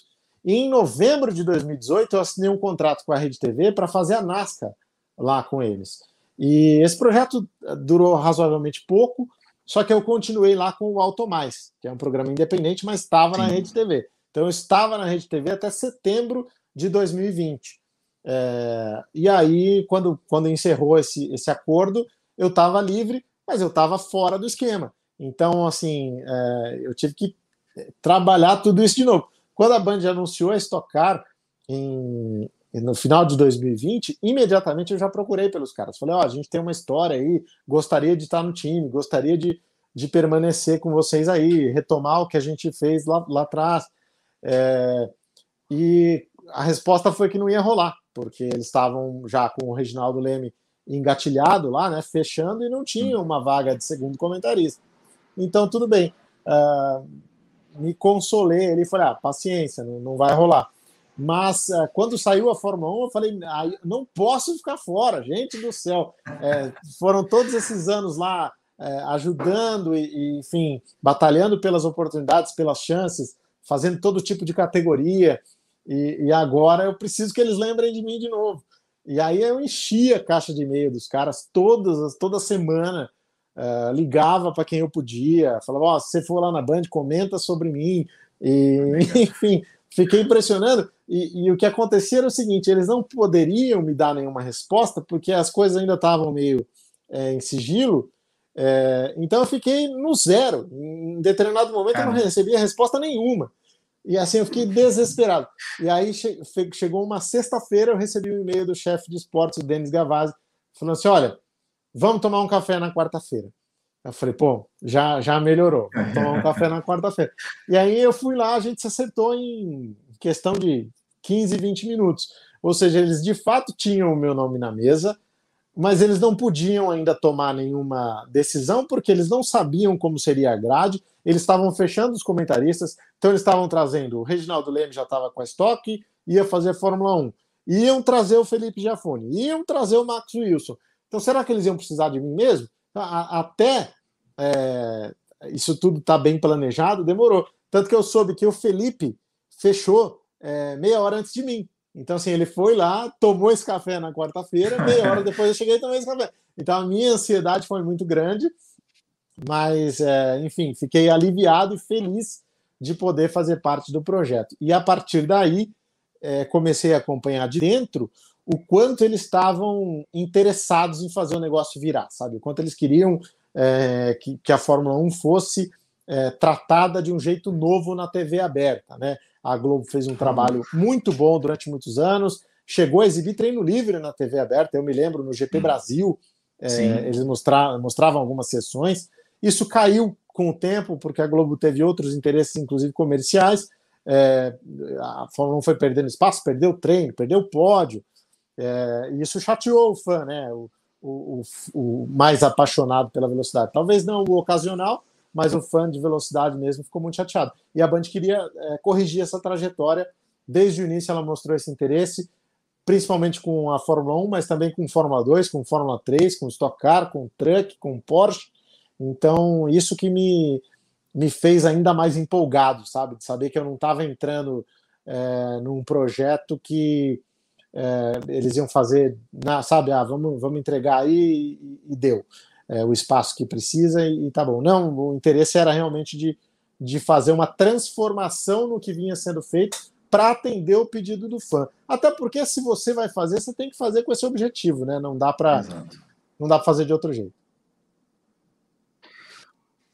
Speaker 3: E em novembro de 2018 eu assinei um contrato com a Rede TV para fazer a NASCAR lá com eles. E esse projeto durou razoavelmente pouco, só que eu continuei lá com o Auto Mais, que é um programa independente, mas estava na Rede TV. Então eu estava na Rede TV até setembro de 2020. É, e aí, quando, quando encerrou esse, esse acordo, eu estava livre, mas eu estava fora do esquema. Então, assim, é, eu tive que trabalhar tudo isso de novo. Quando a Band anunciou a Stock Car em, no final de 2020, imediatamente eu já procurei pelos caras. Falei, ó, oh, a gente tem uma história aí, gostaria de estar no time, gostaria de, de permanecer com vocês aí, retomar o que a gente fez lá, lá atrás. É, e a resposta foi que não ia rolar, porque eles estavam já com o Reginaldo Leme engatilhado lá, né, fechando, e não tinha uma vaga de segundo comentarista. Então, tudo bem. Uh, me consolei ali, falei, ah, paciência, não, não vai rolar. Mas uh, quando saiu a Fórmula 1, eu falei, ah, não posso ficar fora, gente do céu. É, foram todos esses anos lá é, ajudando e, e, enfim, batalhando pelas oportunidades, pelas chances, fazendo todo tipo de categoria. E, e, agora eu preciso que eles lembrem de mim de novo. E aí eu enchia a caixa de e-mail dos caras todas, toda semana Uh, ligava para quem eu podia, falava: oh, se você for lá na Band, comenta sobre mim. E, [LAUGHS] enfim, fiquei impressionando. E, e, o que acontecia era o seguinte: eles não poderiam me dar nenhuma resposta, porque as coisas ainda estavam meio é, em sigilo. É, então eu fiquei no zero. Em determinado momento eu não recebia resposta nenhuma. E assim eu fiquei desesperado. E aí che chegou uma sexta-feira, eu recebi um e-mail do chefe de esportes, o Denis Gavazzi, falando assim: olha Vamos tomar um café na quarta-feira. Eu falei, pô, já, já melhorou. Vamos tomar um café na quarta-feira. E aí eu fui lá, a gente se acertou em questão de 15, 20 minutos. Ou seja, eles de fato tinham o meu nome na mesa, mas eles não podiam ainda tomar nenhuma decisão, porque eles não sabiam como seria a grade, eles estavam fechando os comentaristas, então eles estavam trazendo o Reginaldo Leme já estava com a estoque, ia fazer Fórmula 1, iam trazer o Felipe Giafone, iam trazer o Max Wilson, então, será que eles iam precisar de mim mesmo? Até é, isso tudo está bem planejado, demorou. Tanto que eu soube que o Felipe fechou é, meia hora antes de mim. Então, assim, ele foi lá, tomou esse café na quarta-feira, meia hora depois eu cheguei e tomei esse café. Então, a minha ansiedade foi muito grande, mas, é, enfim, fiquei aliviado e feliz de poder fazer parte do projeto. E a partir daí, é, comecei a acompanhar de dentro o quanto eles estavam interessados em fazer o negócio virar, sabe? O quanto eles queriam é, que, que, a Fórmula 1 fosse é, tratada de um jeito novo na TV aberta, né? A Globo fez um trabalho muito bom durante muitos anos, chegou a exibir treino livre na TV aberta. Eu me lembro no GP Brasil, é, eles mostra, mostravam algumas sessões. Isso caiu com o tempo, porque a Globo teve outros interesses, inclusive comerciais. É, a Fórmula 1 foi perdendo espaço, perdeu treino, perdeu pódio. É, e isso chateou o fã, né? O, o, o, mais apaixonado pela velocidade. Talvez não o ocasional, mas o fã de velocidade mesmo ficou muito chateado. E a Band queria é, corrigir essa trajetória. Desde o início ela mostrou esse interesse, principalmente com a Fórmula 1, mas também com Fórmula 2, com Fórmula 3, com Stock Car, com Truck, com Porsche. Então, isso que me, me fez ainda mais empolgado, sabe? De saber que eu não estava entrando é, num projeto que é, eles iam fazer, na, sabe, ah, vamos, vamos entregar aí e, e deu é, o espaço que precisa e, e, tá bom. Não, o interesse era realmente de, de fazer uma transformação no que vinha sendo feito para atender o pedido do fã. Até porque se você vai fazer, você tem que fazer com esse objetivo, né? Não dá para não dá para fazer de outro jeito.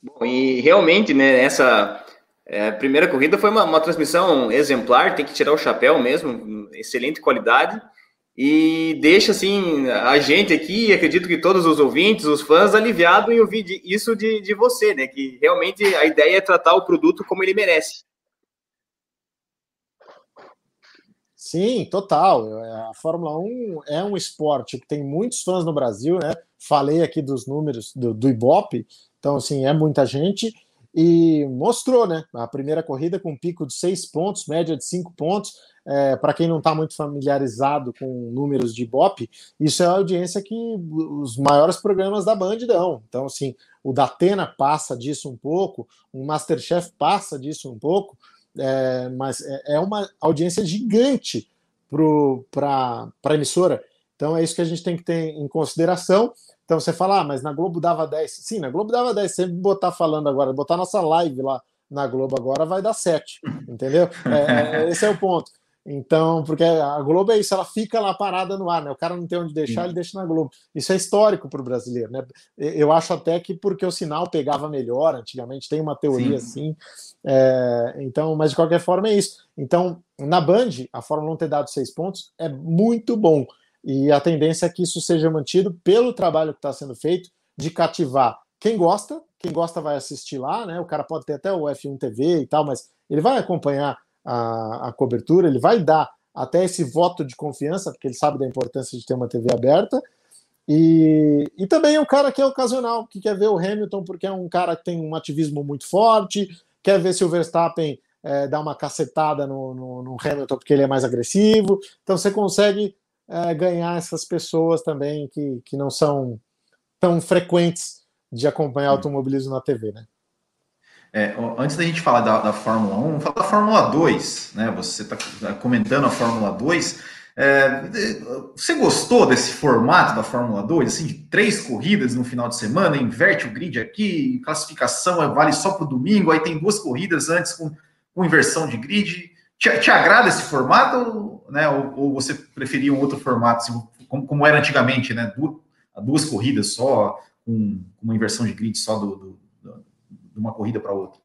Speaker 2: Bom, e realmente, né, essa É, primeira corrida foi uma, uma, transmissão exemplar, tem que tirar o chapéu mesmo, excelente qualidade. E deixa assim a gente aqui, acredito que todos os ouvintes, os fãs, aliviado em ouvir isso de, de você, né? Que realmente a ideia é tratar o produto como ele merece.
Speaker 3: Sim, total. A Fórmula 1 é um esporte que tem muitos fãs no Brasil, né? Falei aqui dos números do, do Ibope, então, assim, é muita gente e mostrou, né? A primeira corrida com um pico de seis pontos, média de cinco pontos. É, Para quem não está muito familiarizado com números de Ibope, isso é a audiência que os maiores programas da Band dão. Então, assim, o Datena passa disso um pouco, o Masterchef passa disso um pouco, é, mas é, é uma audiência gigante para a emissora. Então é isso que a gente tem que ter em consideração. Então você fala, ah, mas na Globo dava 10. Sim, na Globo dava 10. Sempre botar falando agora, botar nossa live lá na Globo agora vai dar 7. Entendeu? É, é, esse é o ponto. Então, porque a Globo é isso, ela fica lá parada no ar, né? O cara não tem onde deixar, ele deixa na Globo. Isso é histórico para o brasileiro, né? Eu acho até que porque o sinal pegava melhor antigamente, tem uma teoria Sim. assim. É, então, mas de qualquer forma é isso. Então, na Band, a Fórmula 1 ter dado seis pontos é muito bom. E a tendência é que isso seja mantido pelo trabalho que está sendo feito de cativar quem gosta, quem gosta vai assistir lá, né? O cara pode ter até o F1 TV e tal, mas ele vai acompanhar a, a cobertura, ele vai dar até esse voto de confiança, porque ele sabe da importância de ter uma TV aberta. E, e também o cara que é ocasional, que quer ver o Hamilton porque é um cara que tem um ativismo muito forte, quer ver se o Verstappen é, dá uma cacetada no, no, no, Hamilton porque ele é mais agressivo. Então você consegue é, ganhar essas pessoas também que, que não são tão frequentes de acompanhar automobilismo na TV, né?
Speaker 1: É, antes da gente falar da, da Fórmula 1, vamos falar da Fórmula 2, né? Você está tá comentando a Fórmula 2. É, você gostou desse formato da Fórmula 2? Assim, de três corridas no final de semana, inverte o grid aqui, classificação é, vale só para o domingo, aí tem duas corridas antes com, com inversão de grid. Te, te agrada esse formato, né? Ou, ou, você preferia um outro formato, assim, como, como, era antigamente, né? Duas, duas corridas só, com, com uma inversão de grid só do, do de uma corrida para outra.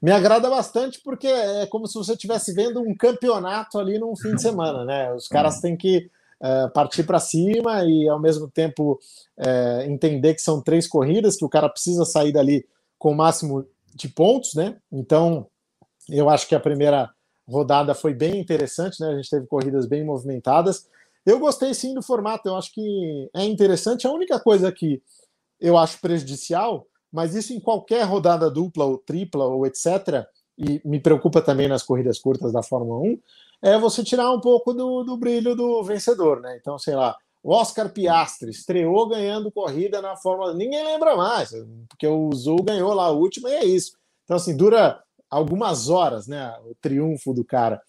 Speaker 3: Me agrada bastante porque é como se você estivesse vendo um campeonato ali num fim de semana, né? Os caras uhum. têm que uh, partir para cima e ao mesmo tempo uh, entender que são três corridas, que o cara precisa sair dali com o máximo de pontos, né? Então, eu acho que a primeira rodada foi bem interessante, né? A gente teve corridas bem movimentadas. Eu gostei sim do formato, eu acho que é interessante. A única coisa que eu acho prejudicial mas isso em qualquer rodada dupla ou tripla ou etc., e me preocupa também nas corridas curtas da Fórmula 1, é você tirar um pouco do, do brilho do vencedor, né? Então, sei lá, o Oscar Piastri estreou ganhando corrida na Fórmula ninguém lembra mais, porque o Zul ganhou lá a última e é isso. Então, assim, dura algumas horas, né? O triunfo do cara.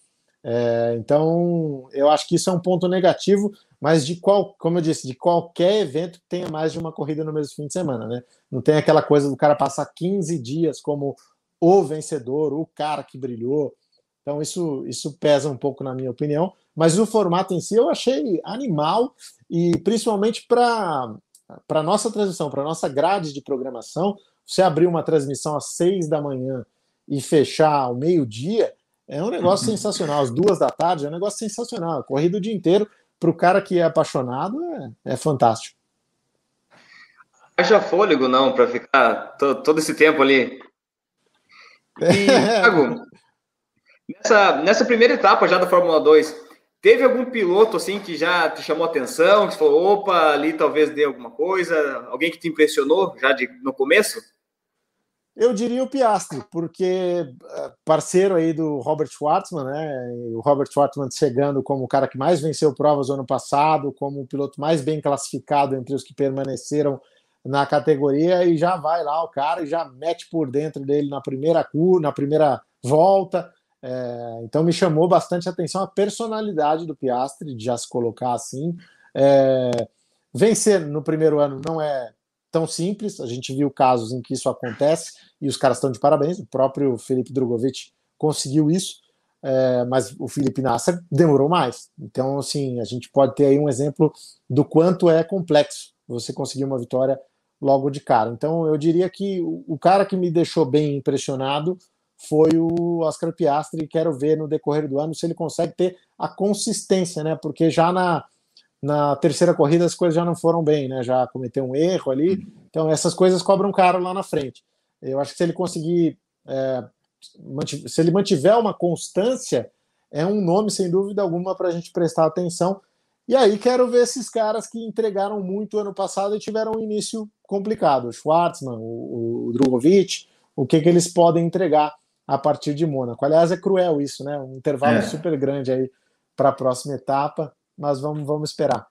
Speaker 3: É, então, eu acho que isso é um ponto negativo, mas de qual, como eu disse, de qualquer evento que tenha mais de uma corrida no mesmo fim de semana, né? Não tem aquela coisa do cara passar 15 dias como o vencedor, o cara que brilhou. Então, isso, isso pesa um pouco na minha opinião, mas o formato em si eu achei animal e principalmente para para nossa transmissão, para nossa grade de programação, você abrir uma transmissão às seis da manhã e fechar ao meio-dia, é um negócio sensacional. Às duas da tarde é um negócio sensacional. Corrida o dia inteiro, para o cara que é apaixonado, é, é fantástico.
Speaker 2: Haja fôlego, não, para ficar todo, todo esse tempo ali. [LAUGHS] E, Thiago, nessa, nessa primeira etapa já da Fórmula 2, teve algum piloto assim que já te chamou atenção, que falou, opa, ali talvez dê alguma coisa? Alguém que te impressionou já de, no começo?
Speaker 3: Eu diria o Piastri, porque eh, parceiro aí do Robert Schwartzman, né? O Robert Schwartzman chegando como o cara que mais venceu provas no ano passado, como o piloto mais bem classificado entre os que permaneceram na categoria e já vai lá o cara e já mete por dentro dele na primeira curva, na primeira volta. É, então me chamou bastante atenção a personalidade do Piastri de já se colocar assim. É, vencer no primeiro ano não é tão simples. A gente viu casos em que isso acontece e os caras estão de parabéns. O próprio Felipe Drogovic conseguiu isso, é, mas o Felipe Nasser demorou mais. Então, assim, a gente pode ter aí um exemplo do quanto é complexo você conseguir uma vitória logo de cara. Então, eu diria que o, cara que me deixou bem impressionado foi o Oscar Piastri. Quero ver no decorrer do ano se ele consegue ter a consistência, né? Porque já na, na terceira corrida as coisas já não foram bem, né? Já cometeu um erro ali. Então essas coisas cobram caro lá na frente. Eu acho que se ele conseguir, é, se ele mantiver uma constância, é um nome sem dúvida alguma para a gente prestar atenção. E aí quero ver esses caras que entregaram muito ano passado e tiveram um início complicado. O Schwartzman, o, o Drogovic, o que, que eles podem entregar a partir de Mônaco. Aliás, é cruel isso, né? Um intervalo é. super grande aí para a próxima etapa, mas vamos, vamos esperar.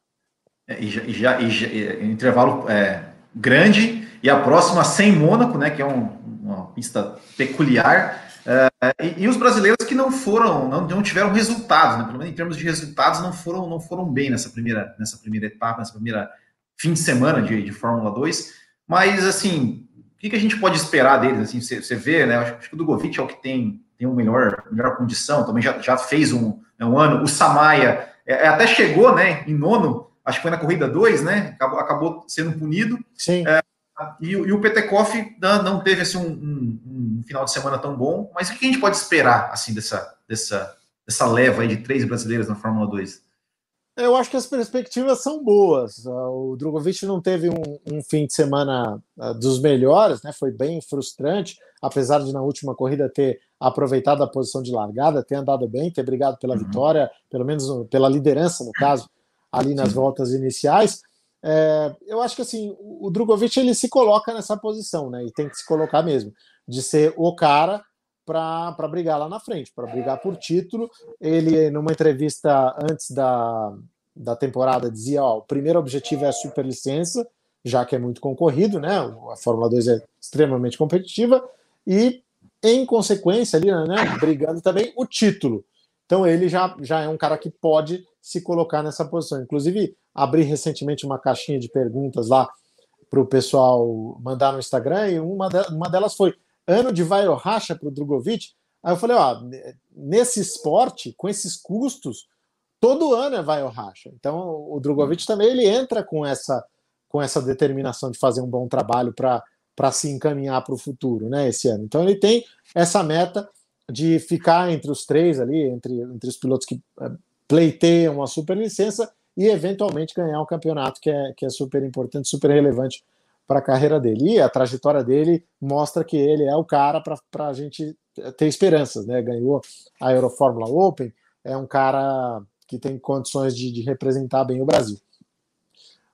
Speaker 1: É, e já, e já, e já intervalo é, grande e a próxima sem Mônaco, né? Que é um, uma pista peculiar. É, e, e, os brasileiros que não foram, não, não tiveram resultados, né? Pelo menos em termos de resultados, não foram, não foram bem nessa primeira, nessa primeira etapa, nessa primeira fim de semana de, de Fórmula 2. Mas assim, o que, que a gente pode esperar deles? Assim, você, você vê, né? Acho, acho que o Dugovic é o que tem, tem uma melhor, melhor condição, também já, já fez um, um ano. O Samaia é, é até chegou, né? Em nono, acho que foi na corrida 2, né? Acabou, acabou sendo punido.
Speaker 3: Sim. É,
Speaker 1: e, e o Petekoff não teve assim, um, um, um, final de semana tão bom, mas o que a gente pode esperar assim dessa, dessa, dessa leva de três brasileiros na Fórmula 2?
Speaker 3: Eu acho que as perspectivas são boas. O Drogovic não teve um, um fim de semana ah, dos melhores, né? Foi bem frustrante, apesar de na última corrida ter aproveitado a posição de largada, ter andado bem, ter brigado pela uhum. vitória, pelo menos pela liderança, no caso, ali nas Sim. voltas iniciais. É, eu acho que assim, o Drogovic ele se coloca nessa posição, né? E tem que se colocar mesmo, de ser o cara para brigar lá na frente, para brigar por título. Ele, numa entrevista antes da, da temporada, dizia: Ó, o primeiro objetivo é a superlicença, já que é muito concorrido, né? A Fórmula 2 é extremamente competitiva, e em consequência, ali, né, brigando também o título. Então ele já, já é um cara que pode se colocar nessa posição. Inclusive, abri recentemente uma caixinha de perguntas lá para o pessoal mandar no Instagram e uma, de, uma delas foi ano de vai racha para o Drogovic. Aí eu falei, ó, nesse esporte, com esses custos, todo ano é vai racha. Então o Drogovic também ele entra com essa com essa determinação de fazer um bom trabalho para se encaminhar para o futuro, né, esse ano. Então ele tem essa meta de ficar entre os três ali, entre, entre os pilotos que eh, pleiteiam uma super licença e eventualmente ganhar um campeonato que é, que é super importante, super relevante para a carreira dele. E a trajetória dele mostra que ele é o cara para a gente ter esperanças, né? Ganhou a Eurofórmula Open, é um cara que tem condições de, de representar bem o Brasil.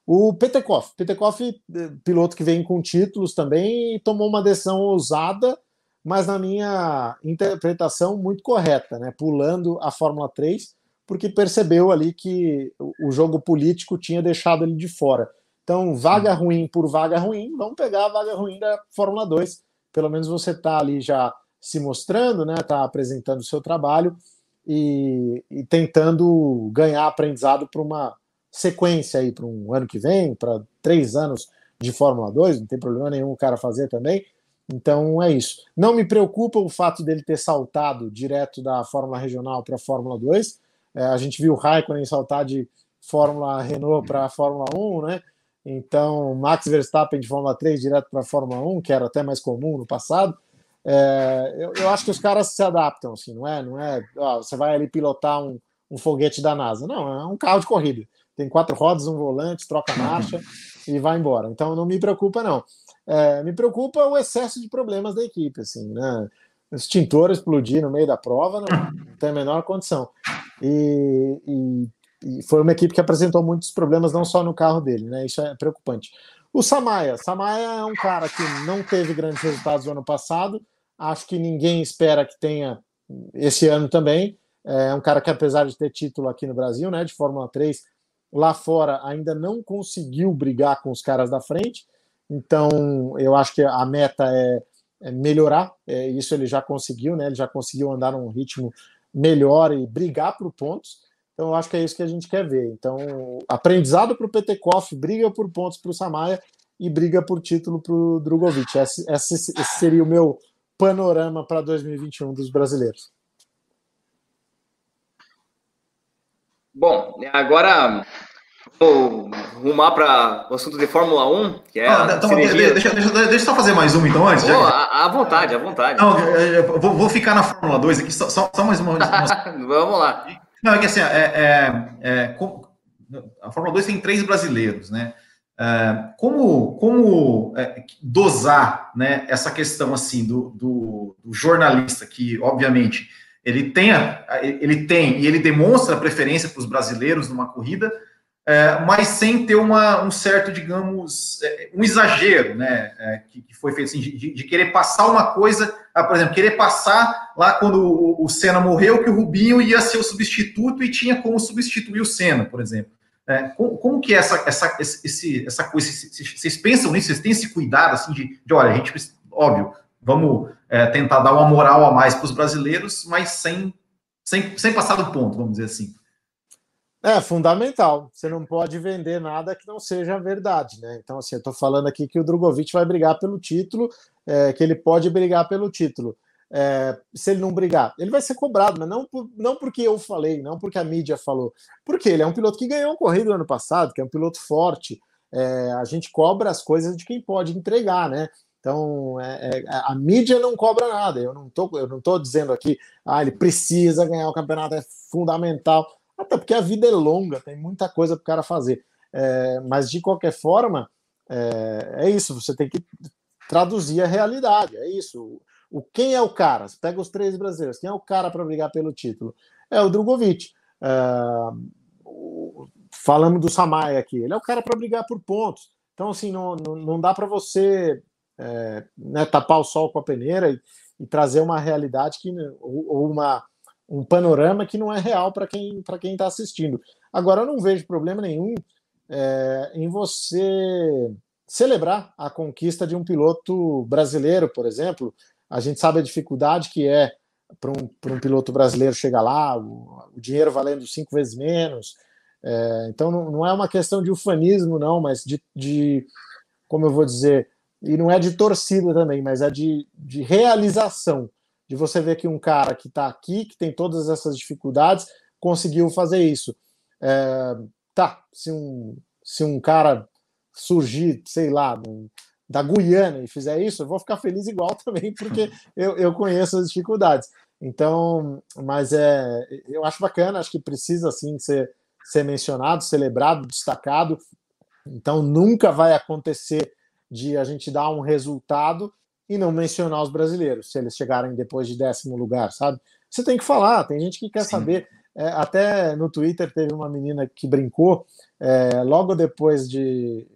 Speaker 3: O Petekoff, Petekoff, eh, piloto que vem com títulos também, tomou uma decisão ousada, mas na minha interpretação muito correta, né? Pulando a Fórmula 3 porque percebeu ali que o jogo político tinha deixado ele de fora. Então, vaga ruim por vaga ruim, vamos pegar a vaga ruim da Fórmula 2. Pelo menos você está ali já se mostrando, né? Está apresentando o seu trabalho e, e tentando ganhar aprendizado para uma sequência aí para um ano que vem, para três anos de Fórmula 2, não tem problema nenhum o cara fazer também. Então é isso. Não me preocupa o fato dele ter saltado direto da Fórmula Regional para a Fórmula 2. É, a gente viu o Raikkonen saltar de Fórmula Renault para a Fórmula 1, né? Então, Max Verstappen de Fórmula 3 direto para a Fórmula 1, que era até mais comum no passado. É, eu, eu, acho que os caras se adaptam, assim, não é? Não é ó, você vai ali pilotar um, um foguete da NASA. Não, é um carro de corrida. Tem quatro rodas, um volante, troca marcha e vai embora. Então, não me preocupa, não. É, me preocupa o excesso de problemas da equipe, assim, né? extintor explodir no meio da prova, não, não tem a menor condição. E, e, e, foi uma equipe que apresentou muitos problemas, não só no carro dele, né? Isso é preocupante. O Samaia, Samaia é um cara que não teve grandes resultados no ano passado, acho que ninguém espera que tenha esse ano também. É um cara que, apesar de ter título aqui no Brasil, né, de Fórmula 3, lá fora ainda não conseguiu brigar com os caras da frente. Então, eu acho que a meta é é, melhorar. É, isso ele já conseguiu, né? Ele já conseguiu andar num ritmo melhor e brigar por pontos. Então, eu acho que é isso que a gente quer ver. Então, aprendizado para o Petekoff, briga por pontos para o Samaia e briga por título para o Drogovic. Esse, esse, esse seria o meu panorama para 2021 dos brasileiros.
Speaker 2: Bom, agora Vou rumar para o assunto de Fórmula 1, que é. Ah,
Speaker 1: então, deixa, deixa, deixa, eu só fazer mais uma então antes.
Speaker 2: Oh, à, vontade, à vontade. Não,
Speaker 1: vou, vou, ficar na Fórmula 2 aqui, só, só, só mais uma. [LAUGHS]
Speaker 2: Vamos lá.
Speaker 1: Não, é que assim, é, é, é, a Fórmula 2 tem três brasileiros, né? É, como como é, dosar né, essa questão assim do, do, do jornalista que, obviamente, ele tem, ele tem e ele demonstra preferência para os brasileiros numa corrida, é, mas sem ter uma, um certo, digamos, é, um exagero, né, é, que, que, foi feito assim, de, de, querer passar uma coisa, ah, por exemplo, querer passar lá quando o, o Senna morreu, que o Rubinho ia ser o substituto e tinha como substituir o Senna, por exemplo. É, como, como, que é essa, essa, esse, essa coisa, vocês pensam nisso, vocês têm esse cuidado, assim, de, de olha, a gente, óbvio, vamos é, tentar dar uma moral a mais para os brasileiros, mas sem, sem, sem passar do ponto, vamos dizer assim.
Speaker 3: É fundamental. Você não pode vender nada que não seja verdade, né? Então, assim, eu estou falando aqui que o Drogovic vai brigar pelo título, é, que ele pode brigar pelo título. É, se ele não brigar, ele vai ser cobrado, mas não, por, não porque eu falei, não porque a mídia falou, porque ele é um piloto que ganhou uma corrida no ano passado, que é um piloto forte. É, a gente cobra as coisas de quem pode entregar, né? Então, é, é, a mídia não cobra nada. Eu não tô, eu não tô dizendo aqui, ah, ele precisa ganhar o campeonato, é fundamental. Até porque a vida é longa, tem muita coisa para o cara fazer. É, mas de qualquer forma, é, é, isso. Você tem que traduzir a realidade. É isso. O quem é o cara? Você pega os três brasileiros. Quem é o cara para brigar pelo título? É o Drogovic. É, falando do Samaia aqui, ele é o cara para brigar por pontos. Então, assim, não, não, não dá para você é, né, tapar o sol com a peneira e, e trazer uma realidade que ou, ou, uma, um panorama que não é real para quem para quem está assistindo. Agora eu não vejo problema nenhum é, em você celebrar a conquista de um piloto brasileiro, por exemplo. A gente sabe a dificuldade que é para um, um piloto brasileiro chegar lá, o, o dinheiro valendo cinco vezes menos. É, então não, não, é uma questão de ufanismo, não, mas de, de como eu vou dizer, e não é de torcida também, mas é de, de realização. De você ver que um cara que está aqui, que tem todas essas dificuldades, conseguiu fazer isso. É, tá, se um, se um cara surgir, sei lá, da Guiana e fizer isso, eu vou ficar feliz igual [LAUGHS] também, porque eu, eu conheço as dificuldades. Então, mas é, eu acho bacana, acho que precisa sim ser, ser mencionado, celebrado, destacado. Então, nunca vai acontecer de a gente dar um resultado e não mencionar os brasileiros, se eles chegarem depois de décimo lugar, sabe? Você tem que falar, tem gente que quer Sim. saber. É, até no Twitter teve uma menina que brincou, é, logo depois de.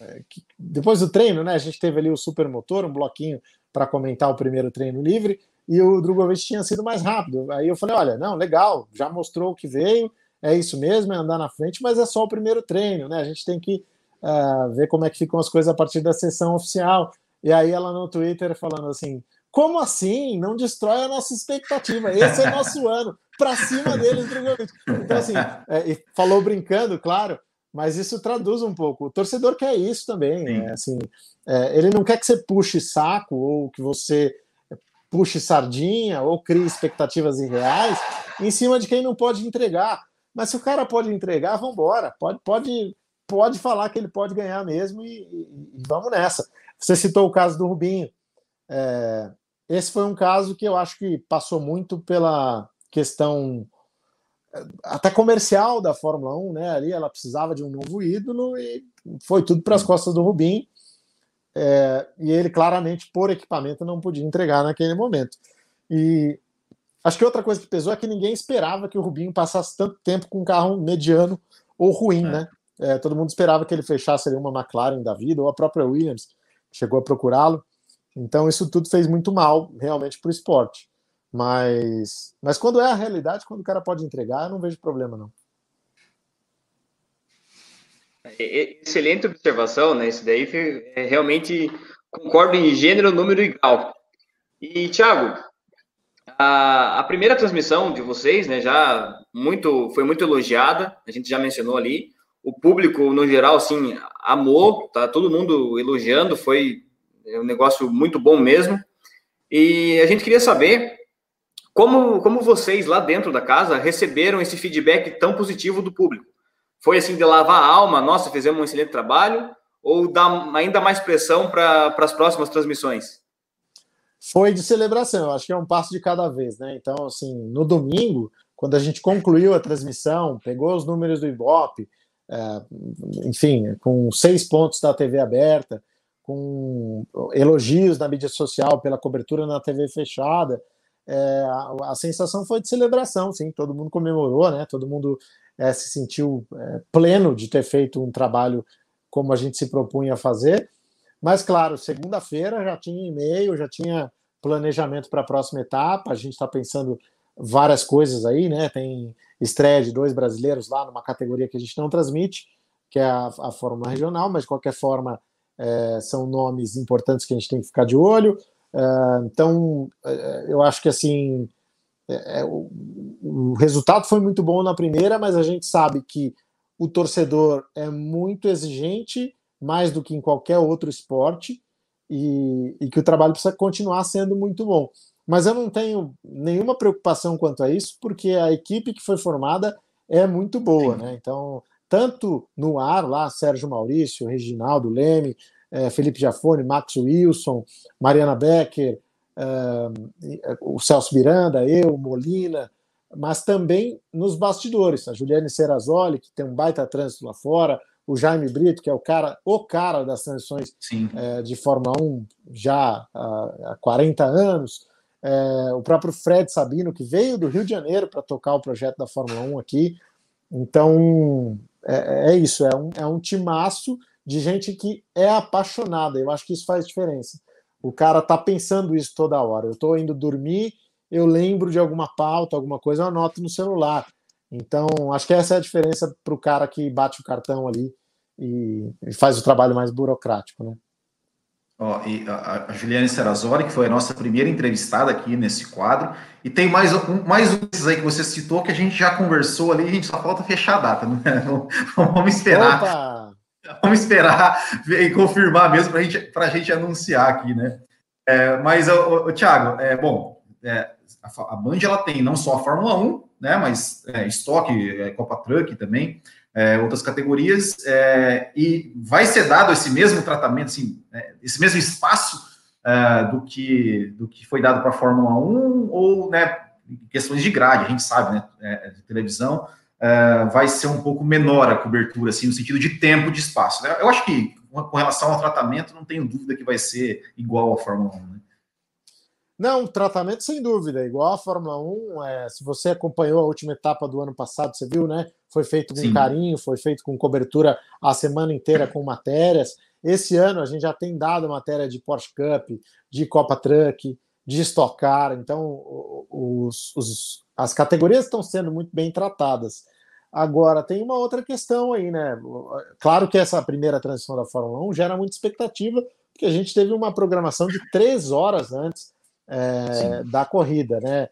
Speaker 3: É, que, depois do treino, né? A gente teve ali o supermotor, um bloquinho para comentar o primeiro treino livre, e o Drogovic tinha sido mais rápido. Aí eu falei: olha, não, legal, já mostrou o que veio, é isso mesmo, é andar na frente, mas é só o primeiro treino, né? A gente tem que uh, ver como é que ficam as coisas a partir da sessão oficial. E aí ela no Twitter falando assim: como assim? Não destrói a nossa expectativa. Esse é nosso [LAUGHS] ano. Para cima deles, Drogovic. Então, assim, é, falou brincando, claro, mas isso traduz um pouco. O torcedor quer isso também. É, assim, é, ele não quer que você puxe saco ou que você puxe sardinha ou crie expectativas irreais em cima de quem não pode entregar. Mas se o cara pode entregar, vamos embora. Pode, pode pode falar que ele pode ganhar mesmo e, e, e vamos nessa. Você citou o caso do Rubinho. É, esse foi um caso que eu acho que passou muito pela questão é, até comercial da Fórmula 1, né? Ali ela precisava de um novo ídolo e foi tudo para as costas do Rubinho. É, e ele claramente, por equipamento, não podia entregar naquele momento. E acho que outra coisa que pesou é que ninguém esperava que o Rubinho passasse tanto tempo com um carro mediano ou ruim, é. né? É, todo mundo esperava que ele fechasse ali uma McLaren da vida, ou a própria Williams chegou a procurá-lo. Então, isso tudo fez muito mal, realmente, para o esporte. Mas, mas quando é a realidade, quando o cara pode entregar, eu não vejo problema, não.
Speaker 2: Excelente observação, né? Isso daí é, realmente concordo em gênero, número e grau. E, Thiago, a, a primeira transmissão de vocês, né, já muito, foi muito elogiada, a gente já mencionou ali o público, no geral, assim, amou, tá todo mundo elogiando, foi um negócio muito bom mesmo. E a gente queria saber como, como vocês lá dentro da casa receberam esse feedback tão positivo do público. Foi assim de lavar a alma, nossa, fizemos um excelente trabalho, ou dá ainda mais pressão para as próximas transmissões?
Speaker 3: Foi de celebração, acho que é um passo de cada vez, né? Então, assim, no domingo, quando a gente concluiu a transmissão, pegou os números do Ibope, enfim, com seis pontos da TV aberta, com elogios na mídia social pela cobertura na TV fechada, é, a, a, sensação foi de celebração, sim, todo mundo comemorou, né? Todo mundo é, se sentiu é, pleno de ter feito um trabalho como a gente se propunha a fazer. Mas, claro, segunda-feira já tinha e-mail, já tinha planejamento para a próxima etapa. A gente está pensando várias coisas aí, né? Tem estreia de dois brasileiros lá numa categoria que a gente não transmite, que é a, a Fórmula Regional, mas de qualquer forma é, são nomes importantes que a gente tem que ficar de olho. É, então, é, eu acho que assim é, é, o, o, resultado foi muito bom na primeira, mas a gente sabe que o torcedor é muito exigente, mais do que em qualquer outro esporte, e, e que o trabalho precisa continuar sendo muito bom. Mas eu não tenho nenhuma preocupação quanto a isso, porque a equipe que foi formada é muito boa, né? Então, tanto no ar lá, Sérgio Maurício, Reginaldo Leme, é, Felipe Jafone, Max Wilson, Mariana Becker, é, o Celso Miranda, eu, Molina, mas também nos bastidores. A Juliane Serrazoli, que tem um baita trânsito lá fora, o Jaime Brito, que é o cara, o cara das transições de Fórmula 1 já há, há 40 anos, é, o próprio Fred Sabino, que veio do Rio de Janeiro para tocar o projeto da Fórmula 1 aqui. Então, é, é isso, é um, é um timaço de gente que é apaixonada. Eu acho que isso faz diferença. O cara tá pensando isso toda hora. Eu estou indo dormir, eu lembro de alguma pauta, alguma coisa, eu anoto no celular. Então, acho que essa é a diferença para o cara que bate o cartão ali e, e faz o trabalho mais burocrático, né?
Speaker 1: Ó, e a, a Juliane Serrazoli, que foi a nossa primeira entrevistada aqui nesse quadro, e tem mais um, mais um desses aí que você citou que a gente já conversou ali, a gente só falta fechar a data, né? [LAUGHS] Vamos esperar. Opa! Vamos esperar e confirmar mesmo para gente, a gente anunciar aqui, né? É, mas, o, Thiago, é, bom, é, a, a Band ela tem não só a Fórmula 1, né, mas é, estoque, é, Copa Truck também, é, outras categorias, é, e vai ser dado esse mesmo tratamento, assim, é, esse mesmo espaço é, do, que, do que foi dado para a Fórmula 1, ou né, questões de grade, a gente sabe, né, é, de televisão, vai ser um pouco menor a cobertura, assim, no sentido de tempo de espaço. Né? Eu acho que, com relação ao tratamento, não tenho dúvida que vai ser igual à Fórmula 1. Né?
Speaker 3: Não, tratamento sem dúvida, igual a Fórmula 1. É, se você acompanhou a última etapa do ano passado, você viu, né? Foi feito com Sim. carinho, foi feito com cobertura a semana inteira com matérias. Esse ano a gente já tem dado matéria de Porsche Cup, de Copa Truck, de Stock Car, então os, os, as categorias estão sendo muito bem tratadas. Agora, tem uma outra questão aí, né? Claro que essa primeira transição da Fórmula 1 gera muita expectativa, porque a gente teve uma programação de três horas antes é, da corrida, né?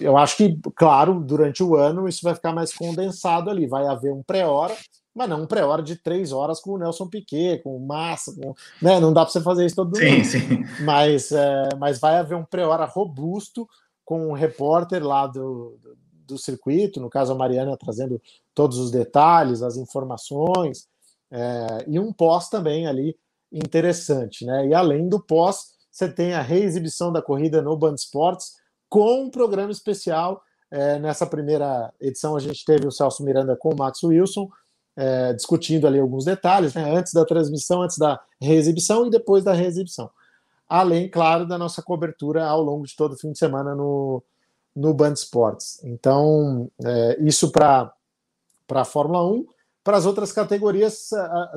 Speaker 3: Eu acho que, claro, durante o ano isso vai ficar mais condensado ali. Vai haver um pré-hora, mas não um pré-hora de três horas com o Nelson Piquet, com o Massa, com, né? Não dá para você fazer isso todo
Speaker 1: sim, Sim.
Speaker 3: Mas, é, mas vai haver um pré-hora robusto com um repórter lá do, do, do, circuito, no caso a Mariana trazendo todos os detalhes, as informações, é, e um pós também ali interessante, né? E além do pós, você tem a reexibição da corrida no Band Esportes com um programa especial. É, nessa primeira edição, a gente teve o Celso Miranda com o Max Wilson, é, discutindo ali alguns detalhes, né, antes da transmissão, antes da reexibição e depois da reexibição. Além, claro, da nossa cobertura ao longo de todo o fim de semana no, no Band Esportes. Então, é, isso para a Fórmula 1. Para as outras categorias,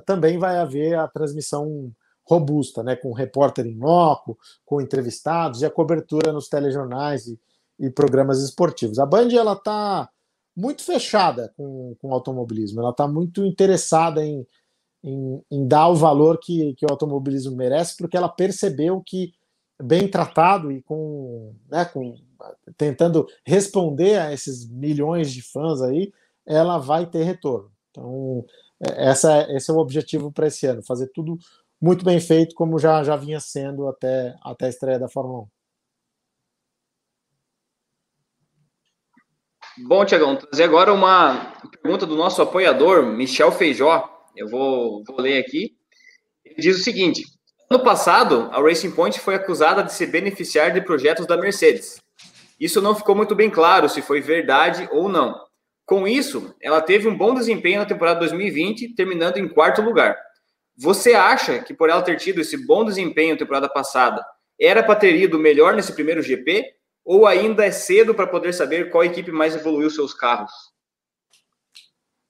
Speaker 3: também vai haver a transmissão robusta, né, com repórter em loco, com entrevistados e a cobertura nos telejornais e, e programas esportivos. A Band ela está muito fechada com, com o automobilismo, ela está muito interessada em, em, em, dar o valor que, que o automobilismo merece, porque ela percebeu que, bem tratado e com, né, com tentando responder a esses milhões de fãs aí, ela vai ter retorno. Então, é, essa, esse é o objetivo para esse ano, fazer tudo muito bem feito, como já, já vinha sendo até, até a estreia da Fórmula 1.
Speaker 2: Bom, Tiagão, trazer agora uma pergunta do nosso apoiador, Michel Feijó. Eu vou, vou ler aqui. Ele diz o seguinte: Ano passado, a Racing Point foi acusada de se beneficiar de projetos da Mercedes. Isso não ficou muito bem claro se foi verdade ou não. Com isso, ela teve um bom desempenho na temporada 2020, terminando em quarto lugar. Você acha que por ela ter tido esse bom desempenho na temporada passada, era para ter ido melhor nesse primeiro GP? Ou ainda é cedo para poder saber qual equipe mais evoluiu seus carros?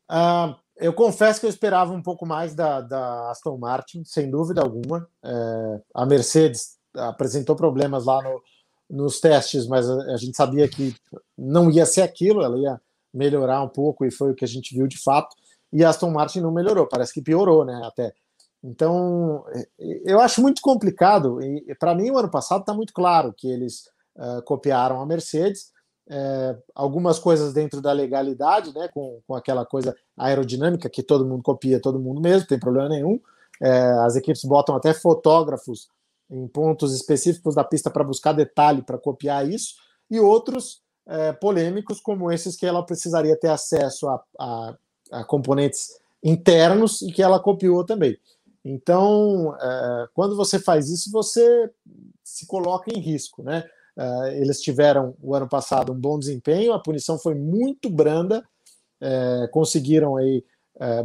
Speaker 3: Uh, eu confesso que eu esperava um pouco mais da, da Aston Martin, sem dúvida alguma. É, a Mercedes apresentou problemas lá no, nos testes, mas a, a, gente sabia que não ia ser aquilo, ela ia melhorar um pouco e foi o que a gente viu de fato. E a Aston Martin não melhorou, parece que piorou, né? Até. Então, eu acho muito complicado. E para mim, o ano passado está muito claro que eles uh, copiaram a Mercedes é, algumas coisas dentro da legalidade, né, com, com aquela coisa aerodinâmica que todo mundo copia, todo mundo mesmo, tem problema nenhum. É, as equipes botam até fotógrafos em pontos específicos da pista para buscar detalhe para copiar isso, e outros polêmicos, como esses que ela precisaria ter acesso a, a, a, componentes internos e que ela copiou também. Então, é, quando você faz isso, você se coloca em risco, né? Uh, eles tiveram o ano passado um bom desempenho, a punição foi muito branda, uh, conseguiram aí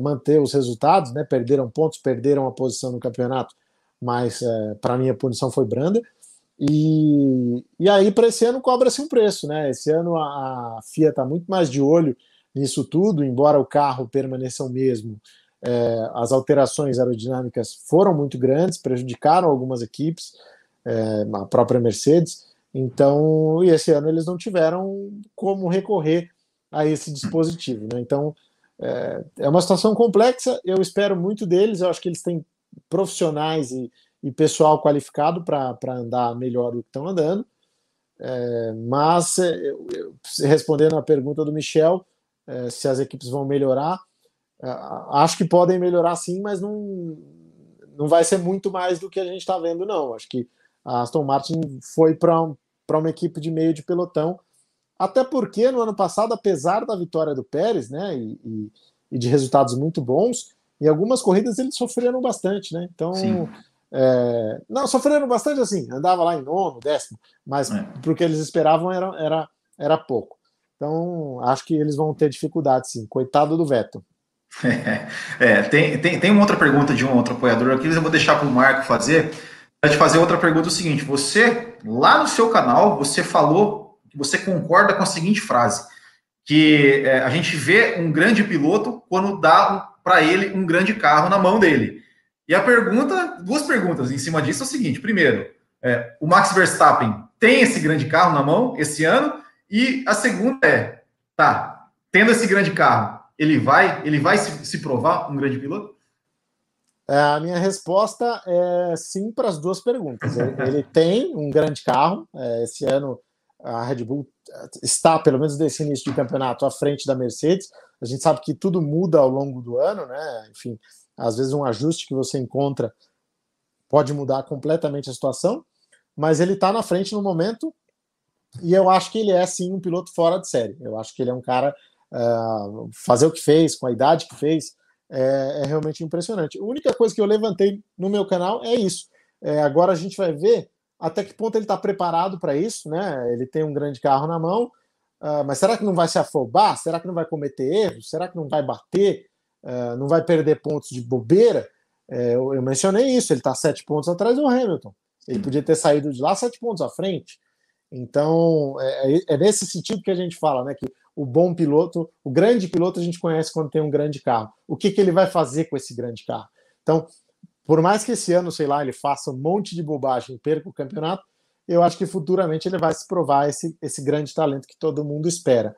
Speaker 3: manter os resultados, né? Perderam pontos, perderam a posição no campeonato, mas é, para mim a punição foi branda. E, e aí para esse ano cobra-se um preço, né? Esse ano a, a FIA está muito mais de olho nisso tudo, embora o carro permaneça o mesmo. As alterações aerodinâmicas foram muito grandes, prejudicaram algumas equipes, a própria Mercedes. Então, e esse ano eles não tiveram como recorrer a esse dispositivo. Né? Então, é, é, uma situação complexa. Eu espero muito deles. Eu acho que eles têm profissionais e, e pessoal qualificado para andar melhor do que estão andando. É, mas, é, eu, eu, respondendo à pergunta do Michel, é, se as equipes vão melhorar, é, acho que podem melhorar sim, mas não, não vai ser muito mais do que a gente está vendo, não. Acho que a Aston Martin foi para para uma equipe de meio de pelotão. Até porque no ano passado, apesar da vitória do Pérez, né, e, e, e de resultados muito bons, em algumas corridas eles sofreram bastante, né? Então, é, não, sofreram bastante assim, andava lá em nono, décimo, mas é. porque eles esperavam era, era, era pouco. Então, acho que eles vão ter dificuldade, sim. Coitado do Vettel.
Speaker 1: É, tem, tem, tem uma outra pergunta de um outro apoiador aqui, eu vou deixar para o Marco fazer te fazer outra pergunta: é o seguinte, você, lá no seu canal, você falou que você concorda com a seguinte frase: que é, a gente vê um grande piloto quando dá para ele um grande carro na mão dele. E a pergunta, duas perguntas em cima disso é o seguinte: primeiro, é, o Max Verstappen tem esse grande carro na mão esse ano? E a segunda é, tá, tendo esse grande carro, ele vai, ele vai se, se provar um grande piloto?
Speaker 3: É, a minha resposta é sim para as duas perguntas. Ele, tem um grande carro. É, esse ano a Red Bull está, pelo menos nesse início de campeonato, à frente da Mercedes. A gente sabe que tudo muda ao longo do ano, né? Enfim, às vezes um ajuste que você encontra pode mudar completamente a situação, mas ele está na frente no momento e eu acho que ele é sim um piloto fora de série. Eu acho que ele é um cara fazer o que fez, com a idade que fez, é, é, realmente impressionante. A única coisa que eu levantei no meu canal é isso. É, agora a gente vai ver até que ponto ele está preparado para isso, né? Ele tem um grande carro na mão, uh, mas será que não vai se afobar? Será que não vai cometer erros? Será que não vai bater? Uh, não vai perder pontos de bobeira? É, eu, eu, mencionei isso, ele está sete pontos atrás do Hamilton. Ele podia ter saído de lá sete pontos à frente. Então, é, é, é nesse sentido que a gente fala, né? Que o bom piloto, o grande piloto a gente conhece quando tem um grande carro. O que, que ele vai fazer com esse grande carro? Então, por mais que esse ano, sei lá, ele faça um monte de bobagem e perca o campeonato, eu acho que futuramente ele vai se provar esse, esse grande talento que todo mundo espera.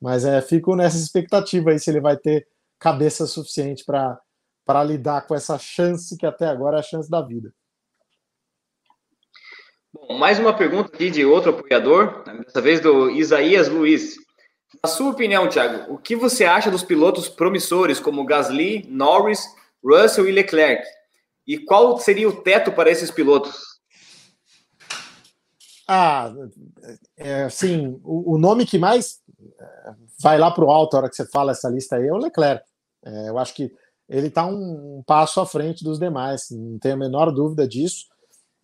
Speaker 3: Mas é, fico nessa expectativa aí se ele vai ter cabeça suficiente para lidar com essa chance que até agora é a chance da vida.
Speaker 2: Bom, mais uma pergunta aqui de outro apoiador, dessa vez do Isaías Luiz. Na sua opinião, Thiago, o que você acha dos pilotos promissores como Gasly, Norris, Russell e Leclerc? E qual seria o teto para esses pilotos?
Speaker 3: Ah, é, assim, o, o, nome que mais é, vai lá para o alto a hora que você fala essa lista aí é o Leclerc. É, eu acho que ele está um, um, passo à frente dos demais, não tenho a menor dúvida disso.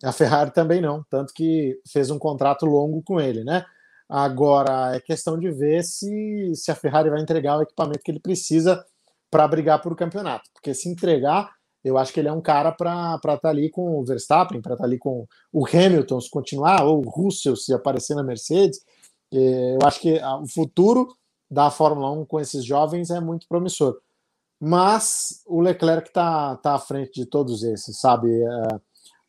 Speaker 3: A Ferrari também não, tanto que fez um contrato longo com ele, né? Agora é questão de ver se, se a Ferrari vai entregar o equipamento que ele precisa para brigar por o campeonato, porque se entregar, eu acho que ele é um cara para estar tá ali com o Verstappen, para estar tá ali com o Hamilton, se continuar, ou o Russell, se aparecer na Mercedes. É, eu acho que o futuro da Fórmula 1 com esses jovens é muito promissor. Mas o Leclerc está tá à frente de todos esses, sabe? É,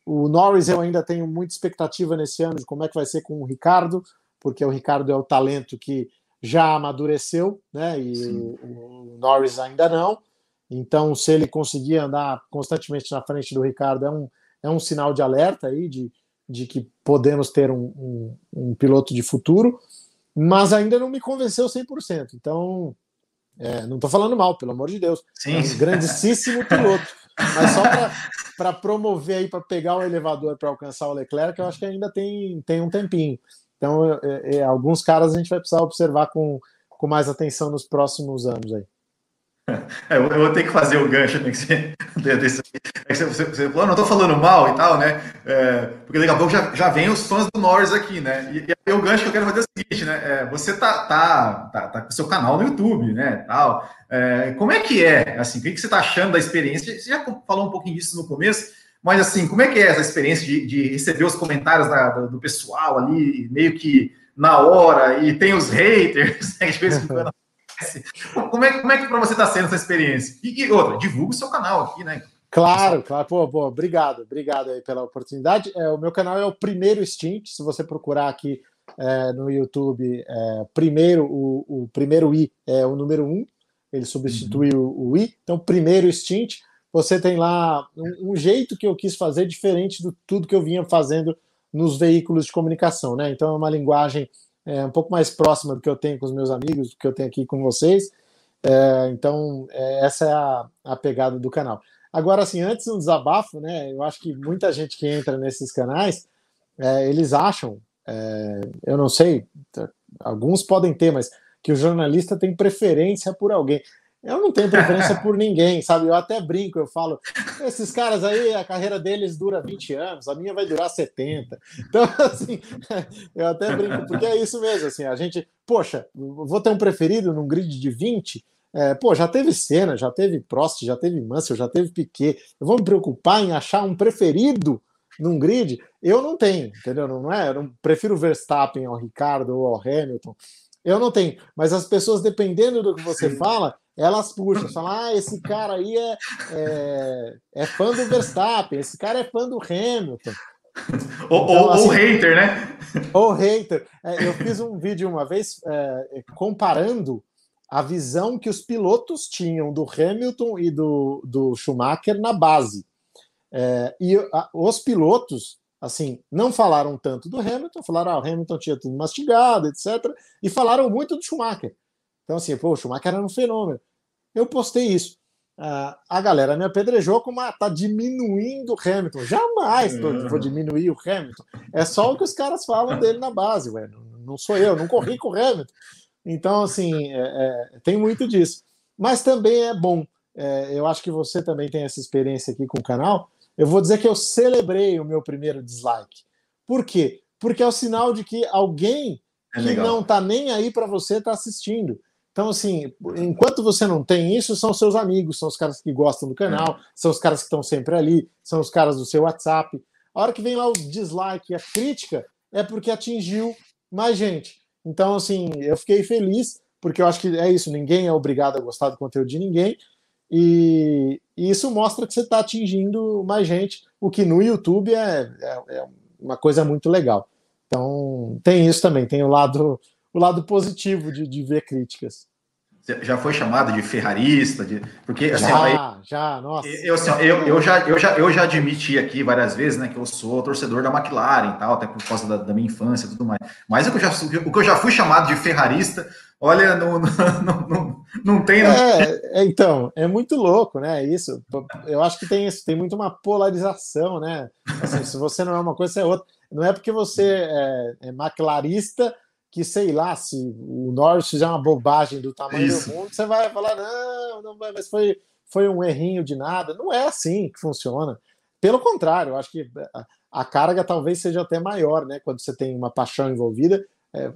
Speaker 3: o Norris eu ainda tenho muita expectativa nesse ano de como é que vai ser com o Ricardo, porque o Ricardo é o talento que já amadureceu, né? E o, o, Norris ainda não. Então, se ele conseguir andar constantemente na frente do Ricardo, é um, é um sinal de alerta aí de, de que podemos ter um, um, um piloto de futuro, mas ainda não me convenceu 100%. Então, é, não estou falando mal, pelo amor de Deus. Sim. É um grandíssimo piloto. [LAUGHS] Mas só para promover aí, para pegar o elevador para alcançar o Leclerc, eu acho que ainda tem, tem um tempinho. Então, é, é, alguns caras a gente vai precisar observar com, com mais atenção nos próximos anos aí. [LAUGHS]
Speaker 1: É, eu vou ter que fazer o gancho né, que você, [LAUGHS] desse, é que você, você falou, não estou falando mal e tal, né? É, porque daqui a pouco já, já vem os fãs do Norris aqui, né? E, e o gancho que eu quero fazer é o seguinte, né? É, você tá, tá, tá, tá com seu canal no YouTube, né? Tal. É, como é que é? Assim, o que, que você está achando da experiência? Você já falou um pouquinho disso no começo, mas assim, como é que é essa experiência de, de receber os comentários da, do, do, pessoal ali, meio que na hora, e tem os haters, [LAUGHS] né? De vez em quando como é, como é que para você está sendo essa experiência? E, e, outra, divulga o seu canal aqui, né?
Speaker 3: Claro, claro. Pô, pô, obrigado, obrigado aí pela oportunidade. É, o meu canal é o primeiro Stint. Se você procurar aqui é, no YouTube, é, primeiro o, o, primeiro i é o número um. Ele substituiu uhum. o i. Então, primeiro Stint. Você tem lá um, um, jeito que eu quis fazer diferente do tudo que eu vinha fazendo nos veículos de comunicação, né? Então, é uma linguagem é, um pouco mais próxima do que eu tenho com os meus amigos, do que eu tenho aqui com vocês. É, então, é, essa é a, a pegada do canal. Agora, assim, antes um desabafo, né? Eu acho que muita gente que entra nesses canais, é, eles acham, é, eu não sei, alguns podem ter, mas que o jornalista tem preferência por alguém. Eu não tenho preferência por ninguém, sabe? Eu até brinco, eu falo, esses caras aí, a carreira deles dura 20 anos, a minha vai durar 70. Então, [LAUGHS] assim, eu até brinco, porque é isso mesmo, assim, a gente, poxa, vou ter um preferido num grid de 20, é, pô, já teve Senna, já teve Prost, já teve Mansell, já teve Piquet. Eu vou me preocupar em achar um preferido num grid? Eu não tenho, entendeu? Não é? Eu não prefiro Verstappen ao Ricardo ou ao Hamilton. Eu não tenho, mas as pessoas, dependendo do que você fala, elas puxam, falam: ah, esse cara aí é, é, é, fã do Verstappen, esse cara é fã do Hamilton.
Speaker 1: Ou, então, assim, hater, né?
Speaker 3: Ou hater. É, eu fiz um vídeo uma vez é, comparando a visão que os pilotos tinham do Hamilton e do, do Schumacher na base. É, e a, os pilotos, assim, não falaram tanto do Hamilton, falaram, ah, o Hamilton tinha tudo mastigado, etc. E falaram muito do Schumacher. Então, assim, pô, o Schumacher era um fenômeno. Eu postei isso. Uh, a galera me apedrejou como ah, tá diminuindo o Hamilton. Jamais tô, vou diminuir o Hamilton. É só o que os caras falam dele na base, ué. Não, não sou eu, não corri com o Hamilton. Então, assim, é, é, tem muito disso. Mas também é bom. É, eu acho que você também tem essa experiência aqui com o canal. Eu vou dizer que eu celebrei o meu primeiro dislike. Por quê? Porque é o sinal de que alguém é que não tá nem aí para você tá assistindo. Então, assim, enquanto você não tem isso, são seus amigos, são os caras que gostam do canal, é. são os caras que estão sempre ali, são os caras do seu WhatsApp. A hora que vem lá o dislike a crítica, é porque atingiu mais gente. Então, assim, eu fiquei feliz, porque eu acho que é isso, ninguém é obrigado a gostar do conteúdo de ninguém, e, e isso mostra que você está atingindo mais gente, o que no YouTube é, é, é uma coisa muito legal. Então, tem isso também, tem o lado o lado positivo de, de ver críticas.
Speaker 1: Já foi chamado de ferrarista, de... porque assim,
Speaker 3: já, já, nossa.
Speaker 1: Eu, assim, eu, eu, já, eu, já, eu já admiti aqui várias vezes, né, que eu sou torcedor da McLaren e tal, até por causa da, da minha infância e tudo mais. Mas o que, eu já, o que eu já fui chamado de ferrarista, olha, não, não, não, não tem.
Speaker 3: É, é, então, é muito louco, né? Isso. Eu acho que tem isso, tem muito uma polarização, né? Assim, se você não é uma coisa, você é outra. Não é porque você é, é que, sei lá, se o Norris fizer uma bobagem do tamanho Isso. do mundo, você vai falar, não, não vai, mas foi, foi um errinho de nada. Não é assim que funciona. Pelo contrário, eu acho que a carga talvez seja até maior, né? Quando você tem uma paixão envolvida, é,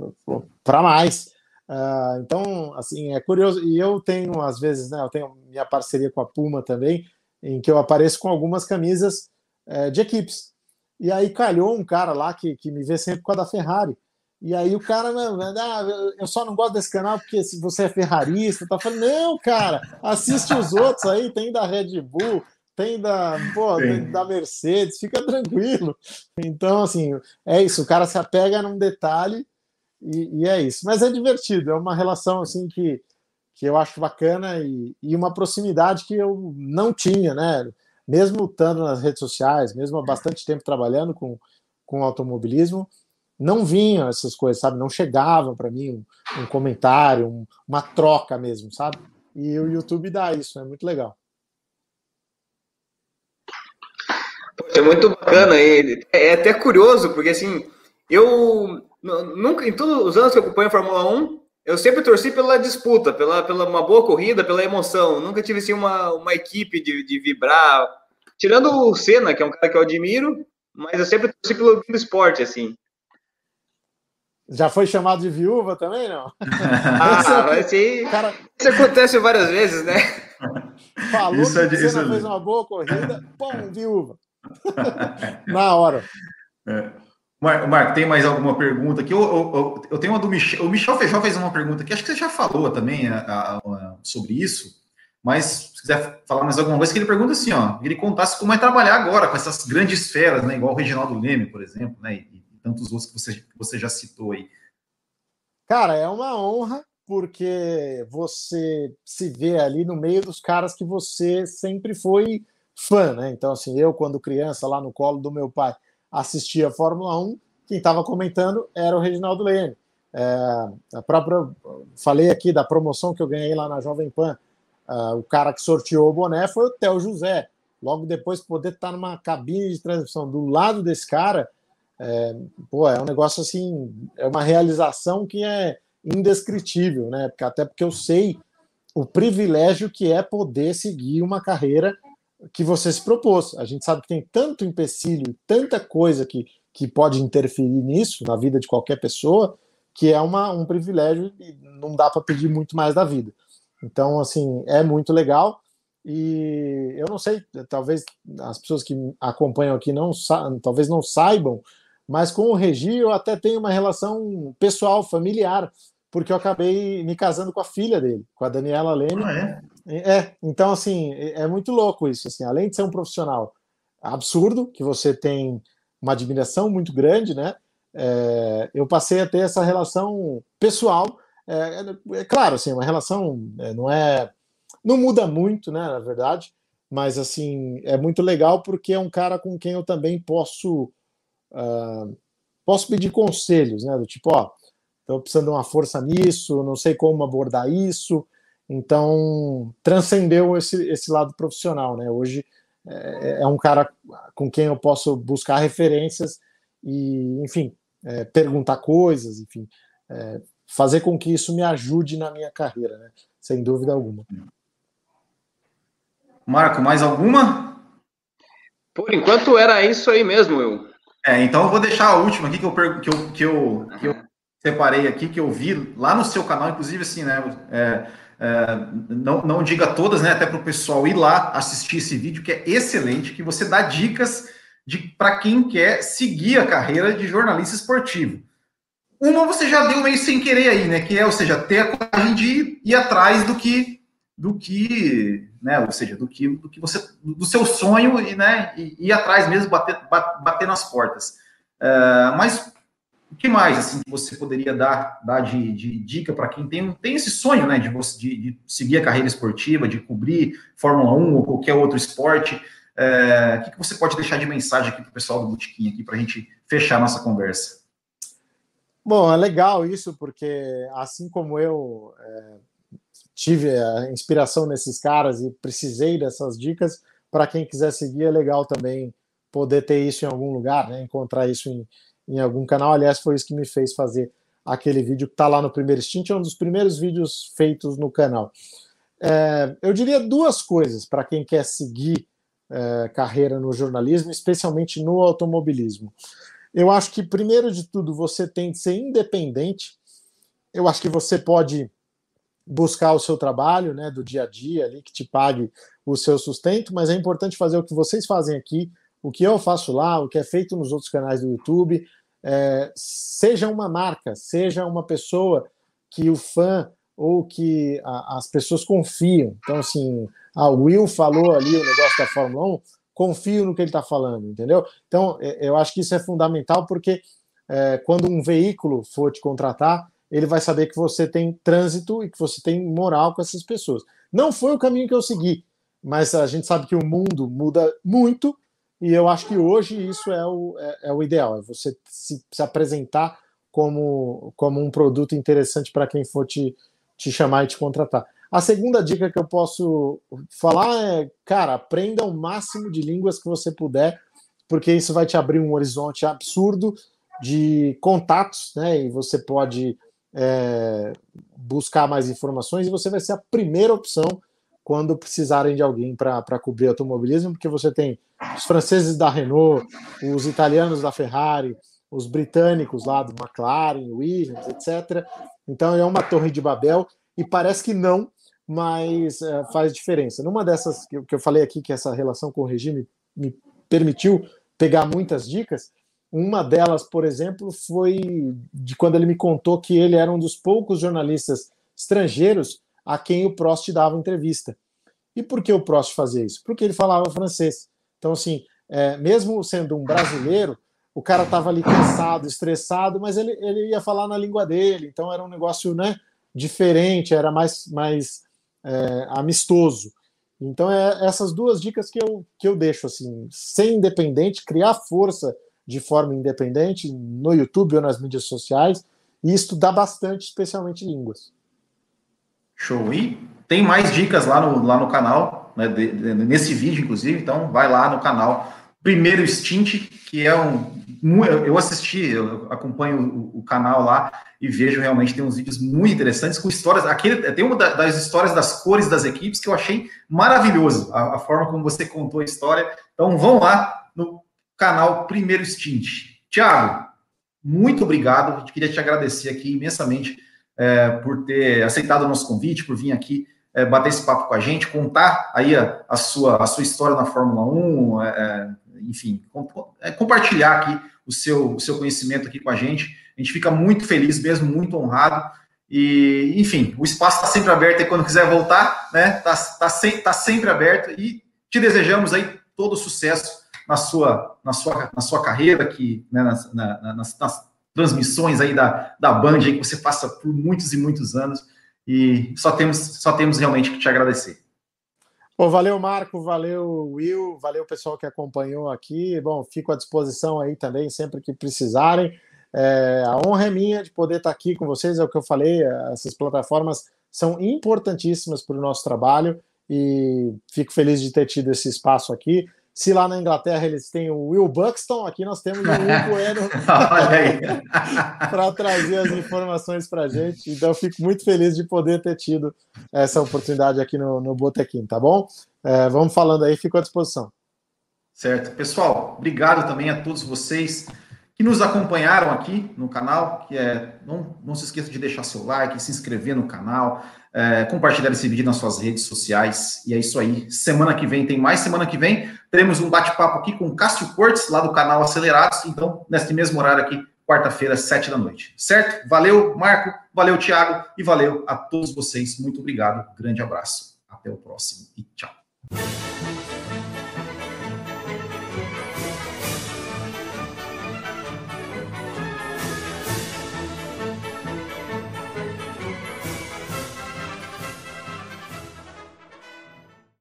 Speaker 3: para mais. Uh, então, assim, é curioso. E eu tenho, às vezes, né? Eu tenho minha parceria com a Puma também, em que eu apareço com algumas camisas é, de equipes. E aí calhou um cara lá que, que me vê sempre com a da Ferrari. E aí o cara, ah, eu só não gosto desse canal porque se você é ferrarista, tá falando, não, cara, assiste os outros aí, tem da Red Bull, tem da, pô, tem da Mercedes, fica tranquilo. Então, assim, é isso, o cara se apega num detalhe e, e, é isso. Mas é divertido, é uma relação assim que, que eu acho bacana e, e uma proximidade que eu não tinha, né? Mesmo estando nas redes sociais, mesmo há bastante tempo trabalhando com, com automobilismo, não vinham essas coisas, sabe? Não chegavam para mim um, um comentário, um, uma troca mesmo, sabe? E o YouTube dá isso, é muito legal.
Speaker 2: É muito bacana, é até curioso, porque assim, eu nunca, em todos os anos que acompanho a Fórmula 1, eu sempre torci pela disputa, pela, pela uma boa corrida, pela emoção. Nunca tive assim, uma, uma equipe de, de vibrar. Tirando o Senna, que é um cara que eu admiro, mas eu sempre torci pelo esporte, assim.
Speaker 3: Já foi chamado de viúva também, não? [LAUGHS]
Speaker 2: ah, esse, cara... isso acontece várias vezes, né? [LAUGHS]
Speaker 3: Falou isso é que é, Senna fez uma boa corrida, pô, viúva. [LAUGHS] Na hora.
Speaker 1: É. Marco, tem mais alguma pergunta aqui? Eu, eu, eu, tenho uma do Michel. O Michel Feijó fez uma pergunta aqui, acho que você já falou também a, a, a, sobre isso, mas se quiser falar mais alguma coisa, que ele pergunta assim, ó, ele contasse como é trabalhar agora com essas grandes feras, né, igual o Reginaldo Leme, por exemplo, né, e tantos outros que você, que você já citou aí.
Speaker 3: Cara, é uma honra, porque você se vê ali no meio dos caras que você sempre foi fã, né? Então, assim, eu, quando criança, lá no colo do meu pai, assistia a Fórmula 1, quem estava comentando era o Reginaldo Leme. É, a própria, falei aqui da promoção que eu ganhei lá na Jovem Pan. Uh, o cara que sorteou o boné foi o Theo José. Logo depois, poder estar numa cabine de transmissão do lado desse cara, é, pô, é um negócio assim, é uma realização que é indescritível, né? Porque, até porque eu sei o privilégio que é poder seguir uma carreira que você se propôs. A gente sabe que tem tanto empecilho, tanta coisa que, que pode interferir nisso, na vida de qualquer pessoa, que é uma, um privilégio e não dá para pedir muito mais da vida. Então, assim, é muito legal. E eu não sei, talvez as pessoas que acompanham aqui não talvez não saibam, mas com o Regi eu até tenho uma relação pessoal, familiar, porque eu acabei me casando com a filha dele, com a Daniela Leme. Ah, é? É, então, assim, é, muito louco isso. Assim, além de ser um profissional absurdo, que você tem uma admiração muito grande, né? É, eu passei a ter essa relação pessoal. É, é, é claro, assim, uma relação é, não é. Não muda muito, né? Na verdade, mas assim, é muito legal porque é um cara com quem eu também posso. Uh, posso pedir conselhos, né? Do tipo, ó, estou precisando de uma força nisso, não sei como abordar isso. Então, transcendeu esse, esse lado profissional, né? Hoje é, é um cara com quem eu posso buscar referências e, enfim, é, perguntar coisas, enfim, é, fazer com que isso me ajude na minha carreira, né? Sem dúvida alguma.
Speaker 1: Marco, mais alguma?
Speaker 2: Por enquanto era isso aí mesmo, eu.
Speaker 1: É, então eu vou deixar a última aqui que eu, que eu, que eu, que eu separei aqui, que eu vi lá no seu canal, inclusive assim, né? É, é, não, não diga todas, né? Até para o pessoal ir lá assistir esse vídeo, que é excelente, que você dá dicas de para quem quer seguir a carreira de jornalista esportivo. Uma você já deu meio sem querer aí, né? Que é, ou seja, ter a coragem de ir atrás do que, do que, né? Ou seja, do que, do que você, do seu sonho e, né? E ir atrás mesmo, bater, bater nas portas. Uh, mas o que mais assim você poderia dar, dar de, de dica para quem tem, tem esse sonho, né, de, você, de, de, seguir a carreira esportiva, de cobrir Fórmula 1 ou qualquer outro esporte? É, o que, que você pode deixar de mensagem aqui para o pessoal do Botequim aqui para a gente fechar a nossa conversa?
Speaker 3: Bom, é legal isso, porque assim como eu é, tive a inspiração nesses caras e precisei dessas dicas, para quem quiser seguir é legal também poder ter isso em algum lugar, né? encontrar isso em, em algum canal. Aliás, foi isso que me fez fazer aquele vídeo que está lá no primeiro stint, é um dos primeiros vídeos feitos no canal. É, eu diria duas coisas para quem quer seguir é, carreira no jornalismo, especialmente no automobilismo. Eu acho que, primeiro de tudo, você tem que ser independente. Eu acho que você pode buscar o seu trabalho né, do dia a dia ali, que te pague o seu sustento, mas é importante fazer o que vocês fazem aqui, o que eu faço lá, o que é feito nos outros canais do YouTube. É, seja uma marca, seja uma pessoa que o fã ou que a, as pessoas confiam. Então, assim, a Will falou ali o negócio da Fórmula 1, confio no que ele está falando, entendeu? Então, é, eu acho que isso é fundamental porque é, quando um veículo for te contratar, ele vai saber que você tem trânsito e que você tem moral com essas pessoas. Não foi o caminho que eu segui, mas a gente sabe que o mundo muda muito e eu acho que hoje isso é o, é, é o ideal, é você se, se, apresentar como, como um produto interessante para quem for te, te chamar e te contratar. A segunda dica que eu posso falar é, cara, aprenda o máximo de línguas que você puder, porque isso vai te abrir um horizonte absurdo de contatos, né? E você pode é, buscar mais informações e você vai ser a primeira opção quando precisarem de alguém para cobrir automobilismo, porque você tem os franceses da Renault, os italianos da Ferrari, os britânicos lá do McLaren, Williams, etc. Então é uma torre de Babel e parece que não, mas é, faz diferença. Numa dessas que eu falei aqui, que essa relação com o regime me permitiu pegar muitas dicas, uma delas, por exemplo, foi de quando ele me contou que ele era um dos poucos jornalistas estrangeiros a quem o Prost dava entrevista. E por que o Prost fazia isso? Porque ele falava francês. Então, assim, é, mesmo sendo um brasileiro, o cara estava ali cansado, estressado, mas ele, ele ia falar na língua dele. Então, era um negócio né, diferente, era mais, mais é, amistoso. Então, é essas duas dicas que eu, que eu deixo, assim, ser independente, criar força de forma independente no YouTube ou nas mídias sociais e estudar bastante, especialmente línguas.
Speaker 1: Show. E tem mais dicas lá no, lá no canal, né, de, de, nesse vídeo, inclusive, então vai lá no canal Primeiro Stint, que é um. Eu assisti, eu acompanho o, o canal lá e vejo realmente tem uns vídeos muito interessantes com histórias. Aquele, tem uma das histórias das cores das equipes que eu achei maravilhoso, a, a forma como você contou a história. Então vão lá no canal Primeiro Stint. Tiago, muito obrigado. Eu queria te agradecer aqui imensamente é, por ter aceitado o nosso convite, por vir aqui é, bater esse papo com a gente, contar aí a, a sua, a sua história na Fórmula 1, é, é, enfim, é, compartilhar aqui o seu, o seu conhecimento aqui com a gente. A gente fica muito feliz mesmo, muito honrado. E, enfim, o espaço está sempre aberto e quando quiser voltar, né? Está tá, se, tá sempre aberto e te desejamos aí todo sucesso na sua, na sua, na sua carreira, que, né, nas, na, nas, nas, transmissões aí da, da Band, aí, que você passa por muitos e muitos anos, e só temos, só temos realmente que te agradecer.
Speaker 3: Bom, valeu, Marco, valeu, Will, valeu, pessoal que acompanhou aqui. Bom, fico à disposição aí também, sempre que precisarem. É, a honra é minha de poder estar aqui com vocês, é o que eu falei, essas plataformas são importantíssimas para o nosso trabalho e fico feliz de ter tido esse espaço aqui. Se lá na Inglaterra eles têm o Will Buxton, aqui nós temos o Will [LAUGHS] Bueno [LAUGHS] para trazer as informações para a gente. Então, fico muito feliz de poder ter tido essa oportunidade aqui no, no Botequim, tá bom? É, vamos falando aí, fico à disposição.
Speaker 1: Certo. Pessoal, obrigado também a todos vocês que nos acompanharam aqui no canal, que é não, não se esqueça de deixar seu like, se inscrever no canal, é, compartilhar esse vídeo nas suas redes sociais. E é isso aí. Semana que vem tem mais. Semana que vem teremos um bate-papo aqui com Cássio Cortes, lá do canal Acelerados. Então, nesse mesmo horário aqui, quarta-feira, sete da noite. Certo? Valeu, Marco. Valeu, Thiago. E valeu a todos vocês. Muito obrigado. Grande abraço. Até o próximo e tchau.